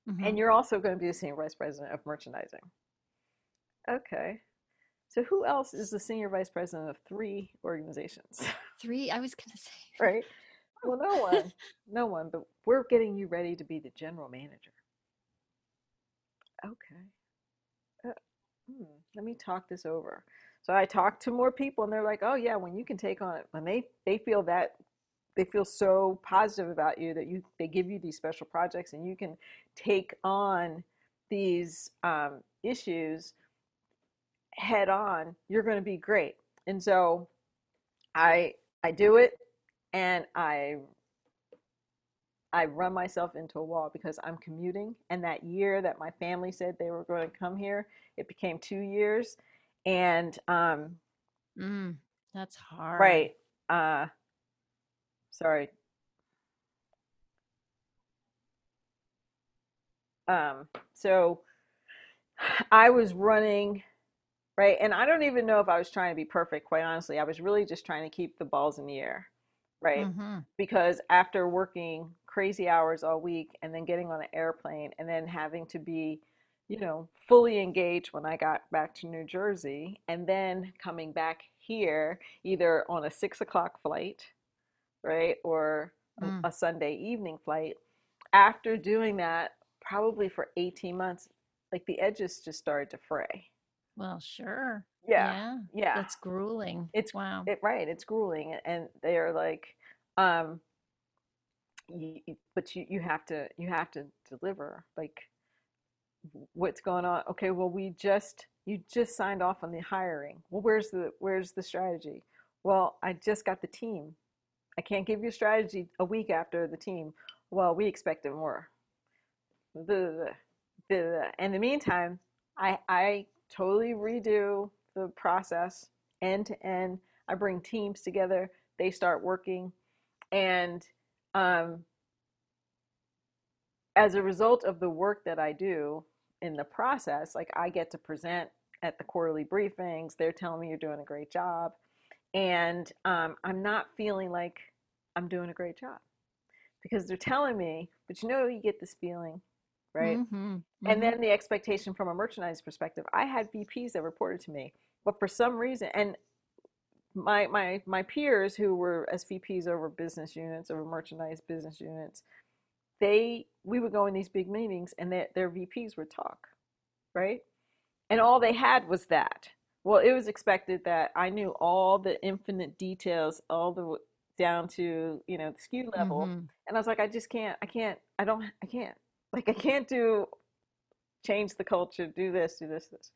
mm-hmm. and you're also going to be the senior vice president of merchandising Okay. So who else is the senior vice president of three organizations? Three? I was going to say. Right. Well, no one. no one, but we're getting you ready to be the general manager. Okay. Uh, hmm, let me talk this over. So I talk to more people and they're like, "Oh yeah, when you can take on it, when they they feel that they feel so positive about you that you they give you these special projects and you can take on these um, issues head on, you're going to be great. And so I I do it and I I run myself into a wall because I'm commuting. And that year that my family said they were going to come here, it became two years. And um, mm, that's hard. Right. Uh, sorry. Um, so I was running, right? And I don't even know if I was trying to be perfect, quite honestly. I was really just trying to keep the balls in the air, right? Mm-hmm. Because after working crazy hours all week and then getting on an airplane and then having to be, you know, fully engaged when I got back to New Jersey and then coming back here either on a six o'clock flight, right? Or Mm. a, a Sunday evening flight. After doing that, probably for 18 months, like the edges just started to fray. Well, sure. Yeah. Yeah. That's grueling. It's- wow. It, right. It's grueling. And they're like, um, you, but you, you have to, you have to deliver like what's going on. Okay. Well, we just, you just signed off on the hiring. Well, where's the, where's the strategy? Well, I just got the team. I can't give you a strategy a week after the team. Well, we expected more. The, the, in the meantime, I, I totally redo the process end to end. I bring teams together. They start working, and um, as a result of the work that I do in the process, like I get to present at the quarterly briefings. They're telling me you're doing a great job, and um, I'm not feeling like I'm doing a great job because they're telling me. But you know, you get this feeling, right? Mhm, And mhm. then the expectation from a merchandise perspective, I had VPs that reported to me, but for some reason, and my my my peers who were SVPs over business units, over merchandise business units, they we would go in these big meetings, and their their VPs would talk, right? And all they had was that. Well, it was expected that I knew all the infinite details, all the down to you know the SKU level, Mhm. and I was like, I just can't, I can't, I don't, I can't, like, I can't do change the culture, do this, do this, this.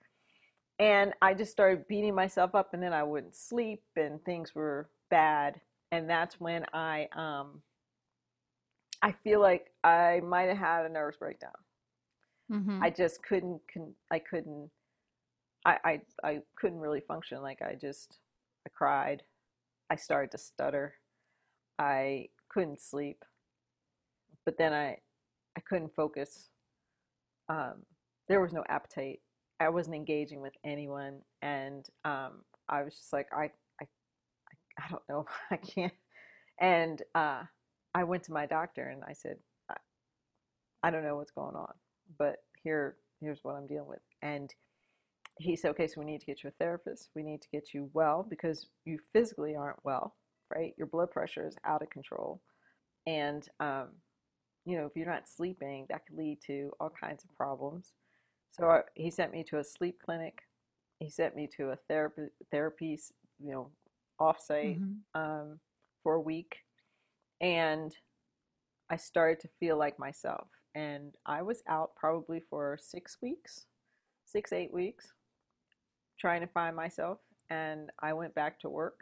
And I just started beating myself up, and then I wouldn't sleep, and things were bad. And that's when I, um, I feel like I might have had a nervous breakdown. Mhm. I just couldn't, con- I couldn't, I, I, I couldn't really function. Like I just, I cried. I started to stutter. I couldn't sleep. But then I, I couldn't focus. Um, there was no appetite. I wasn't engaging with anyone, and um, I was just like, I, I, I, I don't know, I can't. And uh, I went to my doctor and I said, I, I don't know what's going on, but here, here's what I'm dealing with. And he said, okay, so we need to get you a therapist. We need to get you well because you physically aren't well, right? Your blood pressure is out of control, and um, you know, if you're not sleeping, that could lead to all kinds of problems. So I, he sent me to a sleep clinic. He sent me to a therapy, therapy, you know, offsite Mhm. um, for a week, and I started to feel like myself. And I was out probably for six weeks, six eight weeks, trying to find myself. And I went back to work,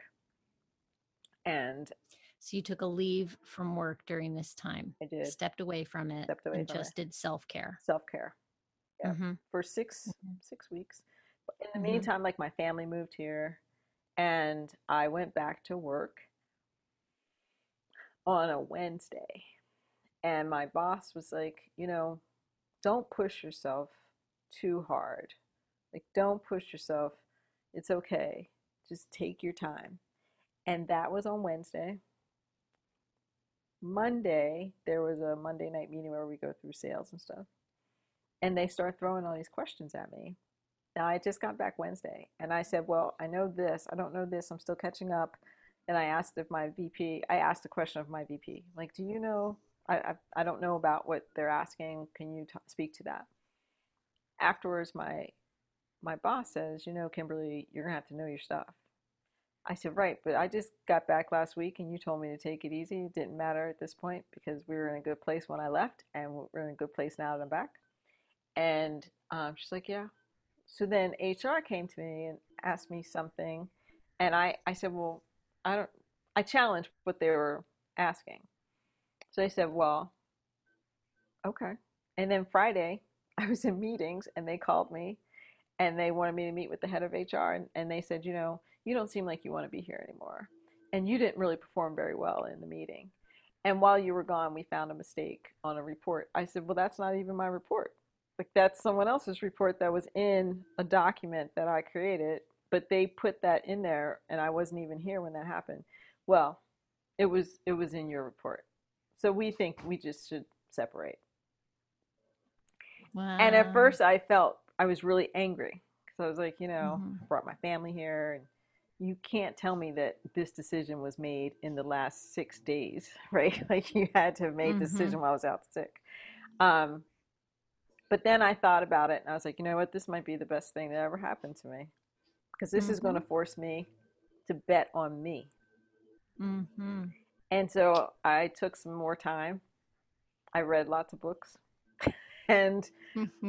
and So you took a leave from work during this time, I did stepped away from it, Stepped away and from it. just did self care. self care. Yeah. hmm for 6 Mhm. six weeks. But in the Mhm. meantime, like my family moved here, and I went back to work on a Wednesday, and my boss was like, you know, don't push yourself too hard. Like, don't push yourself. It's okay. Just take your time. And that was on Wednesday. Monday, there was a Monday night meeting where we go through sales and stuff and they start throwing all these questions at me. Now I just got back Wednesday, and I said, "Well, I know this. I don't know this. I'm still catching up." And I asked if my VP. I asked a question of my VP, like, "Do you know? I I, I don't know about what they're asking. Can you t- speak to that?" Afterwards, my my boss says, "You know, Kimberly, you're gonna have to know your stuff." I said, "Right, but I just got back last week, and you told me to take it easy. It didn't matter at this point because we were in a good place when I left, and we're in a good place now that I'm back." And um, she's like, yeah. So then HR came to me and asked me something, and I, I said, well, I don't. I challenged what they were asking. So they said, well, okay. And then Friday, I was in meetings and they called me and they wanted me to meet with the head of HR and, and they said, you know, you don't seem like you want to be here anymore. And you didn't really perform very well in the meeting. And while you were gone, we found a mistake on a report. I said, well, that's not even my report. Like that's someone else's report that was in a document that I created, but they put that in there and I wasn't even here when that happened. Well, it was it was in your report. So we think we just should separate. Wow. And at first I felt I was really angry because I was like, you know, Mhm. I brought my family here and you can't tell me that this decision was made in the last six days, right? Like you had to have made the Mhm. decision while I was out sick. Um, but then I thought about it and I was like, you know what? This might be the best thing that ever happened to me because this is going to force me to bet on me. Mm-hmm. And so I took some more time. I read lots of books. and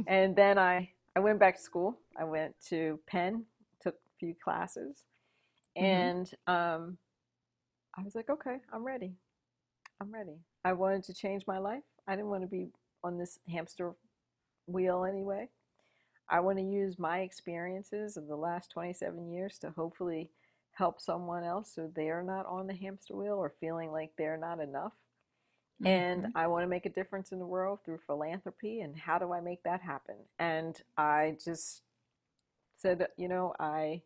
and then I I went back to school. I went to Penn, took a few classes. Mhm. And um I was like, okay, I'm ready. I'm ready. I wanted to change my life. I didn't want to be on this hamster wheel anyway. I want to use my experiences of the last 27 years to hopefully help someone else so they're not on the hamster wheel or feeling like they're not enough. And mm-hmm. I want to make a difference in the world through philanthropy. And how do I make that happen? And I just said, you know, I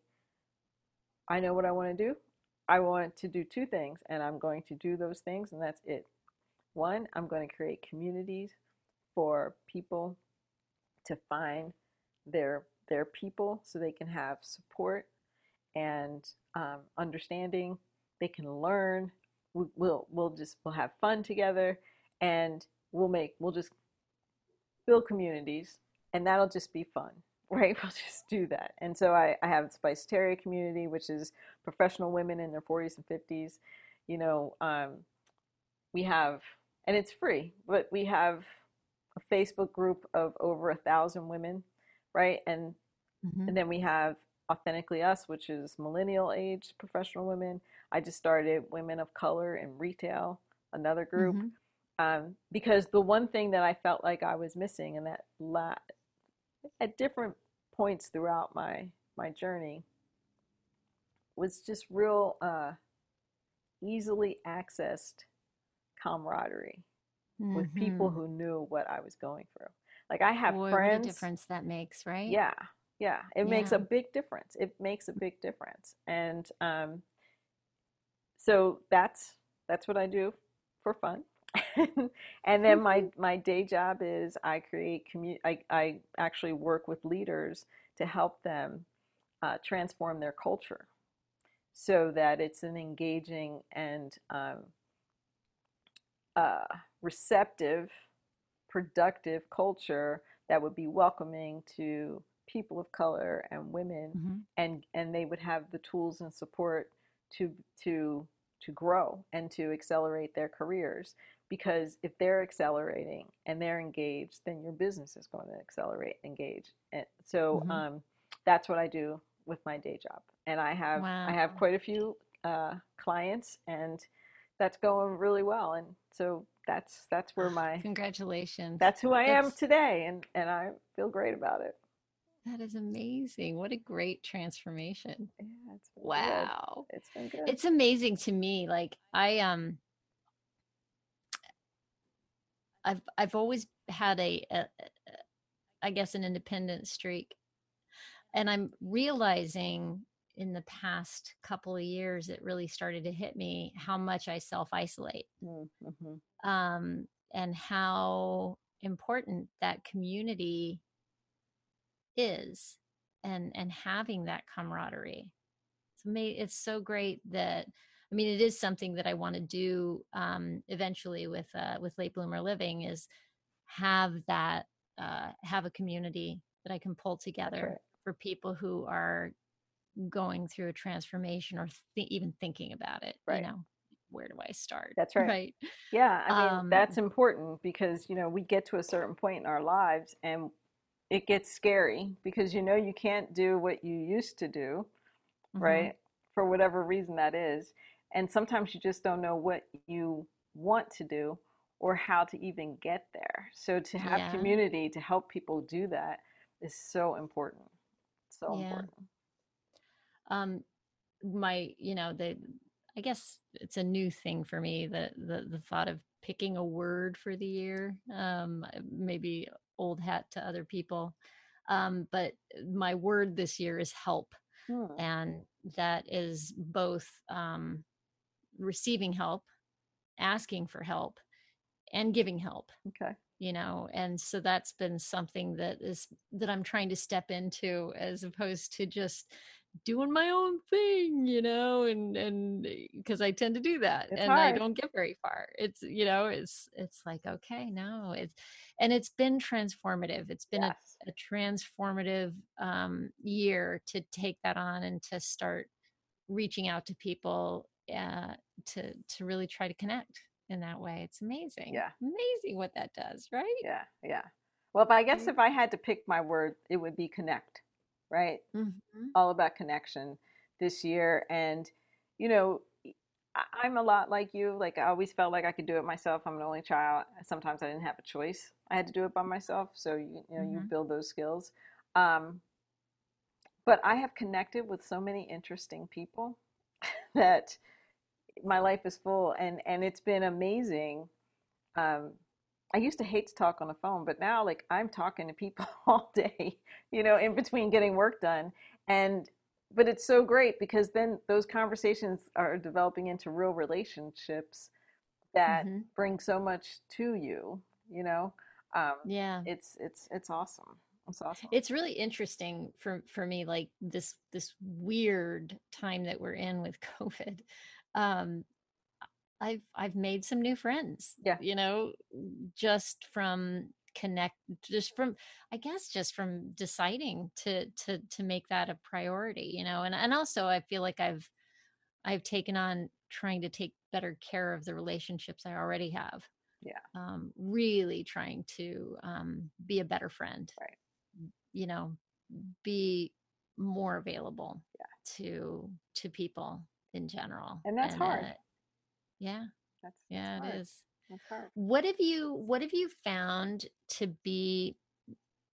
I know what I want to do. I want to do two things, and I'm going to do those things, and that's it. One, I'm going to create communities for people to find their their people so they can have support and um, understanding. They can learn. We, we'll we'll just we'll have fun together, and we'll make we'll just build communities, and that'll just be fun, right? We'll just do that. And so I, I have Spice Terrier community, which is professional women in their 40s and 50s. You know, um, we have, and it's free, but we have a Facebook group of over a thousand women, right? And Mhm. and then we have Authentically Us, which is millennial age professional women. I just started Women of Color in Retail, another group. Mhm. Um, because the one thing that I felt like I was missing, and that la- at different points throughout my my journey, was just real uh, easily accessed camaraderie with people Mhm. who knew what I was going through. Like I have Boy, friends. what a difference that makes, right? Yeah, yeah. It makes a big difference. It makes a big difference. And um, so that's that's what I do for fun. and then my my day job is I create commu- I, I actually work with leaders to help them uh, transform their culture so that it's an engaging and um, uh, receptive, productive culture that would be welcoming to people of color and women Mhm. and and they would have the tools and support to to to grow and to accelerate their careers. Because if they're accelerating and they're engaged then your business is going to accelerate and engage. And so Mhm. um, that's what i do with my day job. And i have i have quite a few uh, clients and that's going really well. And so that's that's where my Congratulations. that's who i am today and and i feel great about it That is amazing. What a great transformation. yeah it's been good. Wow. it's been good It's amazing to me. Like I um I've I've always had a, a, a I guess an independent streak. And I'm realizing in the past couple of years it really started to hit me how much I self-isolate. mm-hmm. um, and how important that community is and and having that camaraderie it's it's so great that i mean it is something that i want to do um eventually with uh with late bloomer living is have that uh have a community that i can pull together right. for people who are going through a transformation or th- even thinking about it Right. you know where do i start That's right. right Yeah, I mean, Um, that's important because, you know, we get to a certain point in our lives and it gets scary because you know you can't do what you used to do, Mhm. right? For whatever reason that is. And sometimes you just don't know what you want to do or how to even get there. So to have Yeah. community to help people do that is so important. So Yeah. important. Um my you know the i guess it's a new thing for me the the, the thought of picking a word for the year um maybe old hat to other people um but my word this year is help Hmm. and that is both um receiving help asking for help and giving help Okay. you know and so that's been something that is that i'm trying to step into as opposed to just doing my own thing you know and and because i tend to do that It's and i don't get very far it's you know it's it's like okay no it's and it's been transformative it's been Yes. a, a transformative um year to take that on and to start reaching out to people uh to to really try to connect in that way it's amazing Yeah. amazing what that does right Yeah. Yeah. Well, if I guess if I had to pick my word, it would be connect, right? Mhm. all about connection this year and you know i'm a lot like you like i always felt like i could do it myself i'm an only child sometimes i didn't have a choice i had to do it by myself so you, you know you Mhm. build those skills um, but i have connected with so many interesting people that my life is full and and it's been amazing um, I used to hate to talk on the phone, but now like I'm talking to people all day, you know, in between getting work done. And but it's so great because then those conversations are developing into real relationships that Mhm. bring so much to you, you know. Um, yeah it's it's it's awesome. It's awesome. it's really interesting for for me like this this weird time that we're in with covid um i've i've made some new friends Yeah. you know just from connect just from i guess just from deciding to to to make that a priority you know and and also i feel like i've i've taken on trying to take better care of the relationships i already have Yeah. um really trying to um be a better friend Right. you know be more available Yeah. to to people in general And that's hard. uh, yeah That's, yeah that's it hard. is That's hard. what have you what have you found to be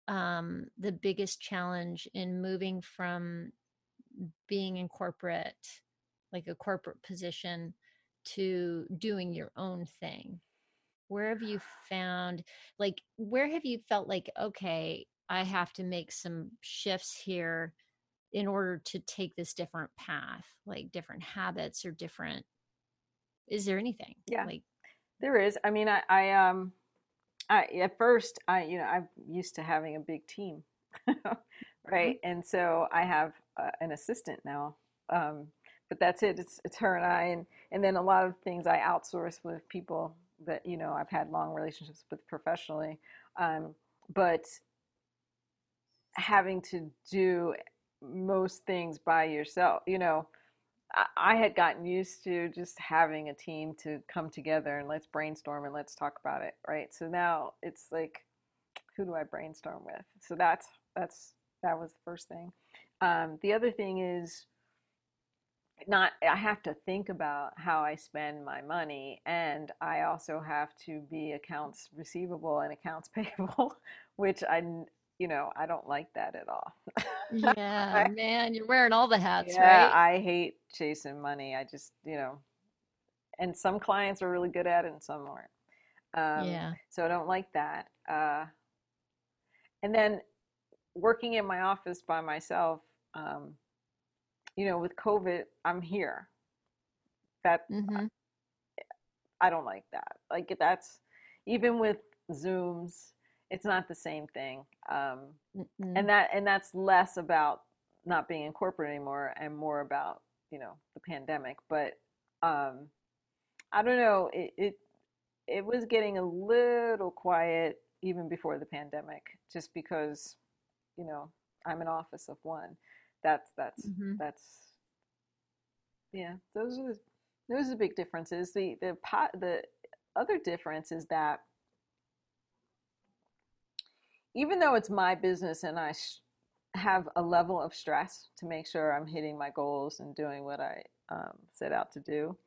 um the biggest challenge in moving from being in corporate like a corporate position to doing your own thing where have you found like where have you felt like okay i have to make some shifts here in order to take this different path like different habits or different is there anything Yeah. like There is. I mean, I, I um, I at first, I you know, I'm used to having a big team, right? And so I have uh, an assistant now, um, but that's it. It's it's her and I, and and then a lot of things I outsource with people that you know I've had long relationships with professionally, um, but having to do most things by yourself, you know. I- had gotten used to just having a team to come together and let's brainstorm and let's talk about it, right? So now it's like, who do I brainstorm with? So that's that's that was the first thing. Um, the other thing is not I have to think about how I spend my money, and I also have to be accounts receivable and accounts payable, which I you know I don't like that at all. yeah man you're wearing all the hats Yeah, right I hate chasing money. I just, you know, and some clients are really good at it and some aren't. Um, yeah so I don't like that. Uh, and then working in my office by myself, um, you know, with COVID, I'm here. That mm-hmm. I don't like that. Like that's even with Zooms, it's not the same thing. Um, and that and that's less about not being in corporate anymore and more about you know the pandemic but um i don't know it it, it was getting a little quiet even before the pandemic just because you know i'm an office of one. That's that's hmm that's yeah those are the, those are the big differences. The the pot the other difference is that even though it's my business and I sh- have a level of stress to make sure I'm hitting my goals and doing what I um, set out to do,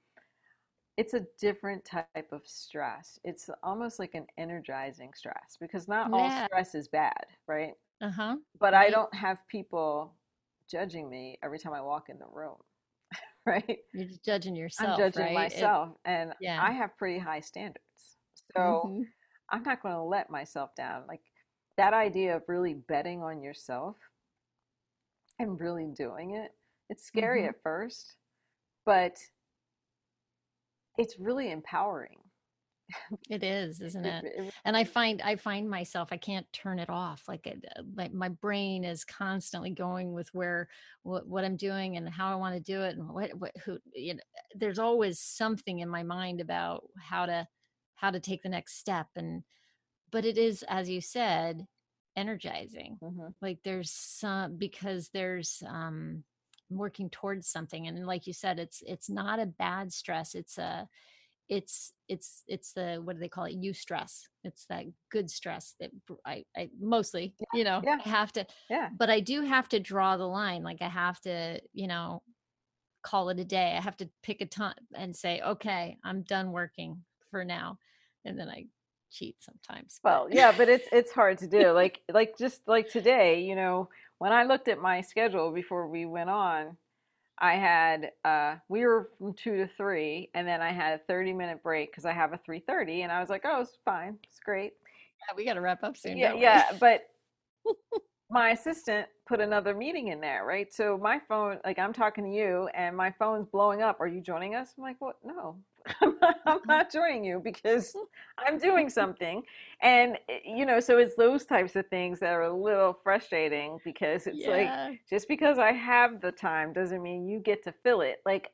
it's a different type of stress. It's almost like an energizing stress because not all stress is bad, right? Uh-huh. But I don't have people judging me every time I walk in the room, right? You're just judging I'm yourself, judging right? It- myself, and yeah. I have pretty high standards. So Mhm. I'm not going to let myself down. Like that idea of really betting on yourself and really doing it, it's scary Mhm. at first, but it's really empowering. It is, isn't It- And I find I find myself I can't turn it off. Like it, uh, my my brain is constantly going with where what what I'm doing and how I want to do it and what what who you know. There's always something in my mind about how to how to take the next step and but it is as you said energizing Mhm. like there's some because there's um working towards something and like you said it's it's not a bad stress it's a it's it's it's the what do they call it eustress it's that good stress that i i mostly you know yeah. i have to Yeah. but i do have to draw the line like i have to you know call it a day i have to pick a time and say okay i'm done working for now and then i cheat sometimes but- Well, yeah, but it's it's hard to do. Like like just like today, you know, when I looked at my schedule before we went on, I had uh we were from 2 to 3 and then I had a 30 minute break cuz I have a 3:30 and I was like, "Oh, it's fine. It's great." yeah, we got to wrap up soon Yeah, yeah, but my assistant put another meeting in there, right? So my phone, like I'm talking to you, and my phone's blowing up. Are you joining us? I'm like, what? No, I'm not, I'm not joining you because I'm doing something. And eh, you know, so it's those types of things that are a little frustrating because it's like just because I have the time doesn't mean you get to fill it. Like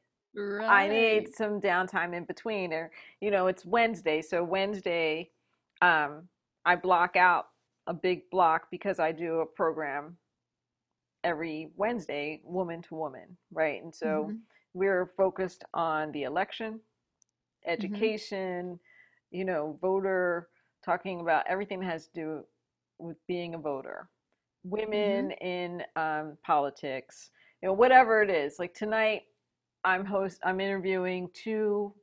I need some downtime in between, or you know, it's Wednesday, so Wednesday, um, I block out a big block because I do a program every Wednesday, woman to woman, right? And so Mhm. we're focused on the election, education, you know, voter, talking about everything that has to do with being a voter, women in um, politics, you know, whatever it is. Like tonight, I'm host. I'm interviewing two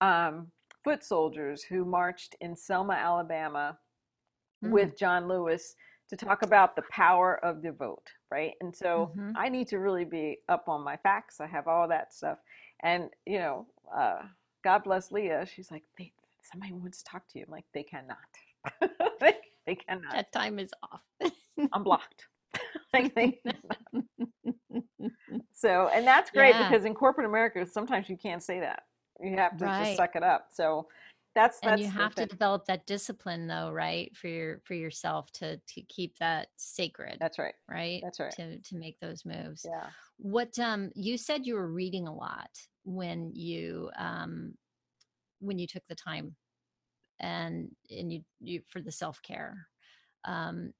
um, foot soldiers who marched in Selma, Alabama, Mm. with John Lewis to talk about the power of the vote, right? And so Mhm. I need to really be up on my facts. I have all that stuff, and you know, uh, God bless Leah. She's like, they, somebody wants to talk to you. I'm like, they cannot. they, they cannot. that time is off I'm blocked. like they, so, and that's great Yeah. because in corporate America, sometimes you can't say that. You have to Right. just suck it up. So that's and that's you the have to develop that discipline though right for your for yourself to to keep that sacred That's right. right That's right. to to make those moves Yeah. what um you said you were reading a lot when you um when you took the time and and you you for the self-care um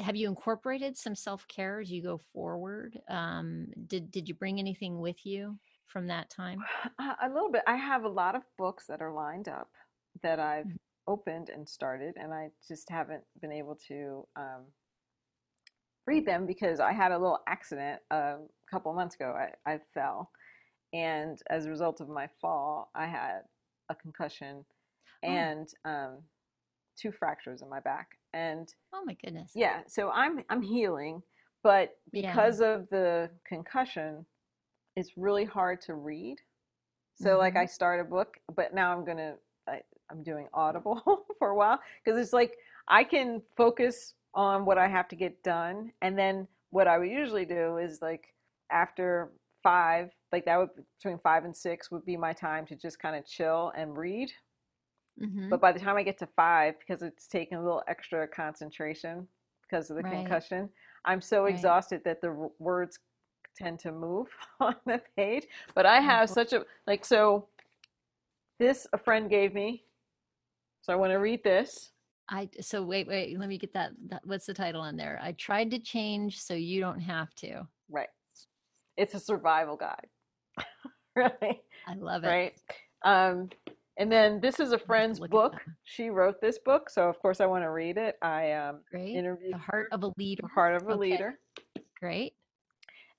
have you incorporated some self-care as you go forward um did did you bring anything with you from that time Uh, A little bit. I have a lot of books that are lined up that I've Mhm. opened and started, and I just haven't been able to um, read them because I had a little accident a couple of months ago. I, I fell, and as a result of my fall, I had a concussion Oh. and um, two fractures in my back. And oh my goodness yeah, so I'm I'm healing, but Yeah. because of the concussion, it's really hard to read. So like Mhm. I start a book, but now I'm gonna I, I'm doing Audible for a while because it's like I can focus on what I have to get done, and then what I would usually do is like after five, like that would between five and six would be my time to just kind of chill and read. Mhm. But by the time I get to five, because it's taking a little extra concentration because of the Right. concussion, I'm so Right. exhausted that the words tend to move on the page. But I have boy. such a like so. This a friend gave me, so I want to read this. I so wait, wait, let me get that, that. What's the title on there? I tried to change so you don't have to. Right, it's a survival guide. really, I love it. right? Um, and then this is a friend's book. She wrote this book, so of course I want to read it. I um, Great. interviewed The heart her, of a leader. The Heart of a Okay. Leader. Great.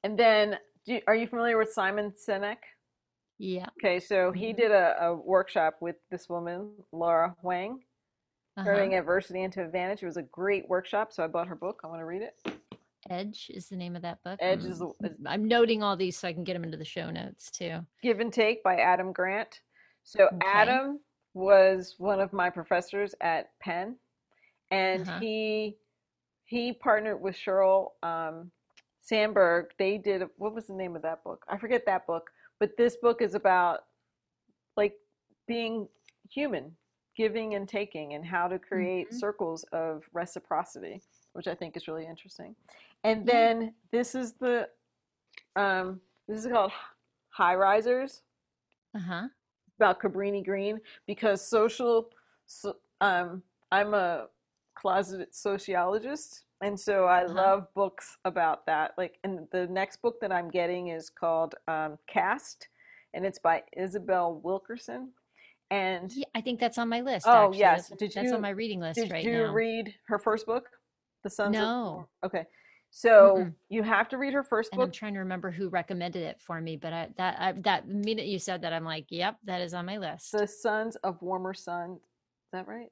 And then, do you, are you familiar with Simon Sinek? Yeah. Okay, so he Mhm. did a, a workshop with this woman, Laura Huang, Uh-huh. Turning Adversity into Advantage. It was a great workshop, so I bought her book. I want to read it. Edge is the name of that book. Edge is the- I'm noting all these so I can get them into the show notes too. Give and Take by Adam Grant. So Okay. Adam was one of my professors at Penn, and Uh-huh. he he partnered with Sheryl um, Sandberg. They did what was the name of that book? I forget that book, but this book is about like being human, giving and taking, and how to create Mhm. circles of reciprocity, which I think is really interesting. And Yeah. then this is the um, this is called High Risers Uh huh. about Cabrini Green because social, so, um, I'm a closeted sociologist, and so I Uh-huh. love books about that. Like, and the next book that I'm getting is called um, Caste, and it's by Isabel Wilkerson. And Yeah, I think that's on my list. Oh, actually. yes. That's, Did that's you- on my reading list right now. did right you now. read her first book, The Sons No. of? Okay, so Mm-mm. you have to read her first book. and I'm trying to remember who recommended it for me, but I, that I, that minute you said that, I'm like, yep, that is on my list. The Sons of Warmer Sun. Is that right?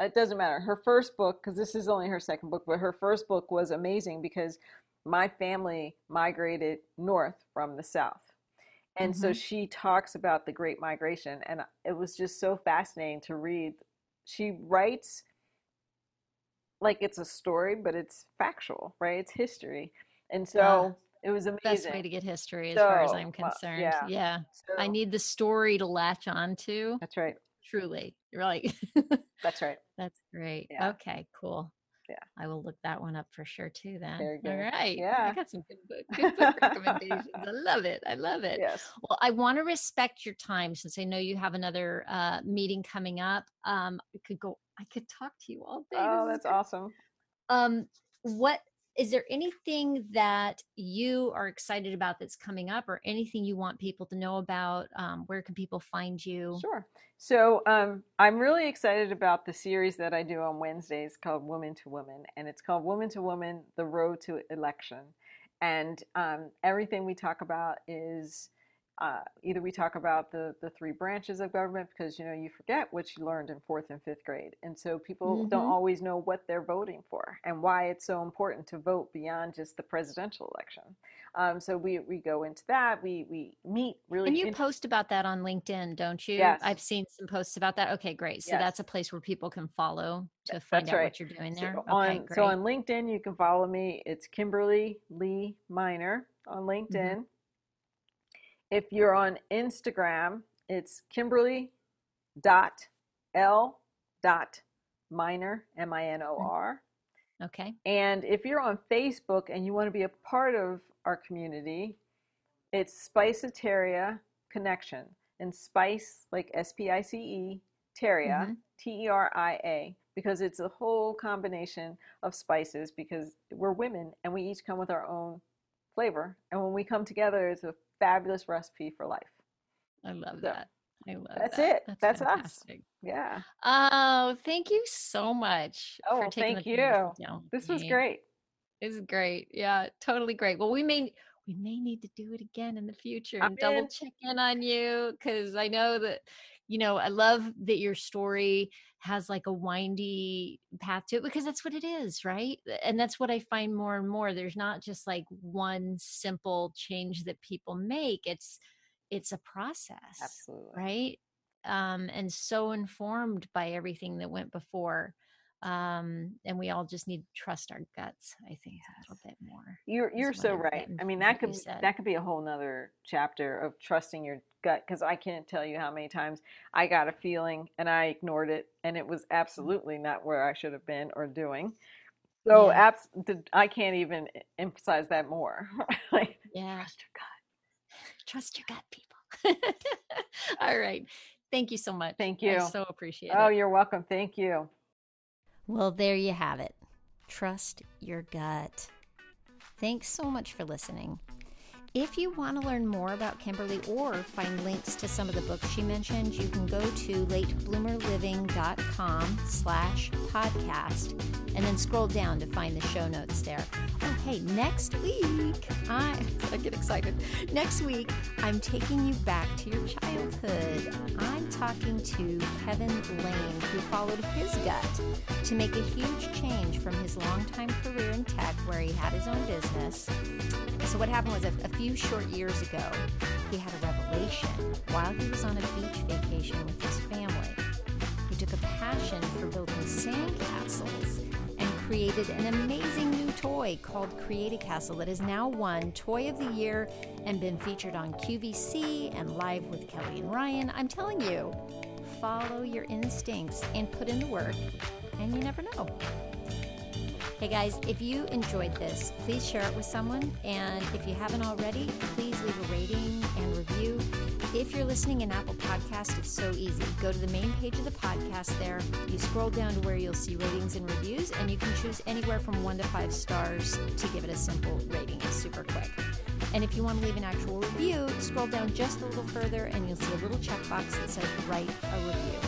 It doesn't matter. Her first book, because this is only her second book, but her first book was amazing because my family migrated north from the south. And so Mhm. she talks about the Great Migration, and it was just so fascinating to read. She writes like it's a story, but it's factual, right? It's history. And so it was amazing. Best way to get history, as far as I'm well, concerned. yeah. yeah. I need the story to latch onto. That's right. Truly, you're like, That's right. that's great. Yeah. Okay, cool. Yeah. I will look that one up for sure too. Then. Very good. right. Yeah. I got some good book, good book recommendations. I love it. I love it. Yes. Well, I want to respect your time since I know you have another uh, meeting coming up. Um, I could go. I could talk to you all day. Oh, This that's awesome. Um, what is there anything that you are excited about that's coming up, or anything you want people to know about? Um, where can people find you? Sure. So um, I'm really excited about the series that I do on Wednesdays called Woman to Woman, and it's called Woman to Woman: The Road to Election. And um, everything we talk about is uh, either we talk about the the three branches of government because you know you forget what you learned in fourth and fifth grade, and so people don't Mhm. always know what they're voting for and why it's so important to vote beyond just the presidential election. Um, so we we go into that. We we meet really. And you int- post about that on LinkedIn, don't you? Yes. I've seen some posts about that. Okay, great. So Yes. that's a place where people can follow to find That's out right. what you're doing there. So okay, on great. so on LinkedIn, you can follow me. It's Kimberly Lee Minor on Mm-hmm. If you're on Instagram, it's Kimberly dot L dot Minor M I N O R. okay. And if you're on Facebook and you want to be a part of our community, it's Spiceteria Connection. And Spice, like S P I C E, Teria, Mhm. T E R I A, because it's a whole combination of spices because we're women and we each come with our own flavor. And when we come together, it's a fabulous recipe for life. I love So, that. I love that. that's that. it. That's us. fantastic. Yeah. Oh, thank you so much Oh, for taking thank you. sit down with This was great. It's great. Yeah, totally great. Well, we may we may need to do it again in the future I'm and double in. check in on you because I know that you know I love that your story has like a windy path to it because that's what it is, right? And that's what I find more and more. There's not just like one simple change that people make. It's it's a process Absolutely. right um and so informed by everything that went before um and we all just need to trust our guts i think a little bit more You're you're so right. I mean, that could that could be a whole nother chapter of trusting your gut because I can't tell you how many times I got a feeling and I ignored it and it was absolutely not where I should have been or doing. So Yeah. abs- I can't even emphasize that more. like, yeah trust your gut. trust your gut people all right thank you so much Thank i you. so appreciate it. Oh, you're welcome. Thank you. Well there you have it. Trust your gut. Thanks so much for listening. If you want to learn more about Kimberly or find links to some of the books she mentioned, you can go to latebloomerliving.com slash podcast and then scroll down to find the show notes there. Oh, hey, next week, I, I get excited. Next week, I'm taking you back to your childhood. I'm talking to Kevin Lane, who followed his gut to make a huge change from his longtime career in tech, where he had his own business. So, what happened was a, a few short years ago, he had a revelation while he was on a beach vacation with his family. He took a passion for building sandcastles and created an amazing new toy called Create a Castle that has now won Toy of the Year and been featured on QVC and Live with Kelly and Ryan. I'm telling you, follow your instincts and put in the work, and you never know. Hey guys, if you enjoyed this, please share it with someone. And if you haven't already, please leave a rating. If you're listening in Apple Podcast, it's so easy. Go to the main page of the podcast there. You scroll down to where you'll see ratings and reviews, and you can choose anywhere from one to five stars to give it a simple rating. It's super quick. And if you want to leave an actual review, scroll down just a little further and you'll see a little checkbox that says write a review.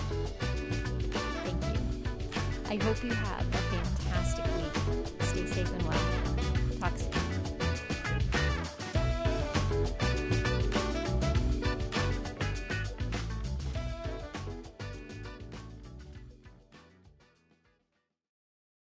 Thank you. I hope you have a fantastic week. Stay safe and well. Talk soon.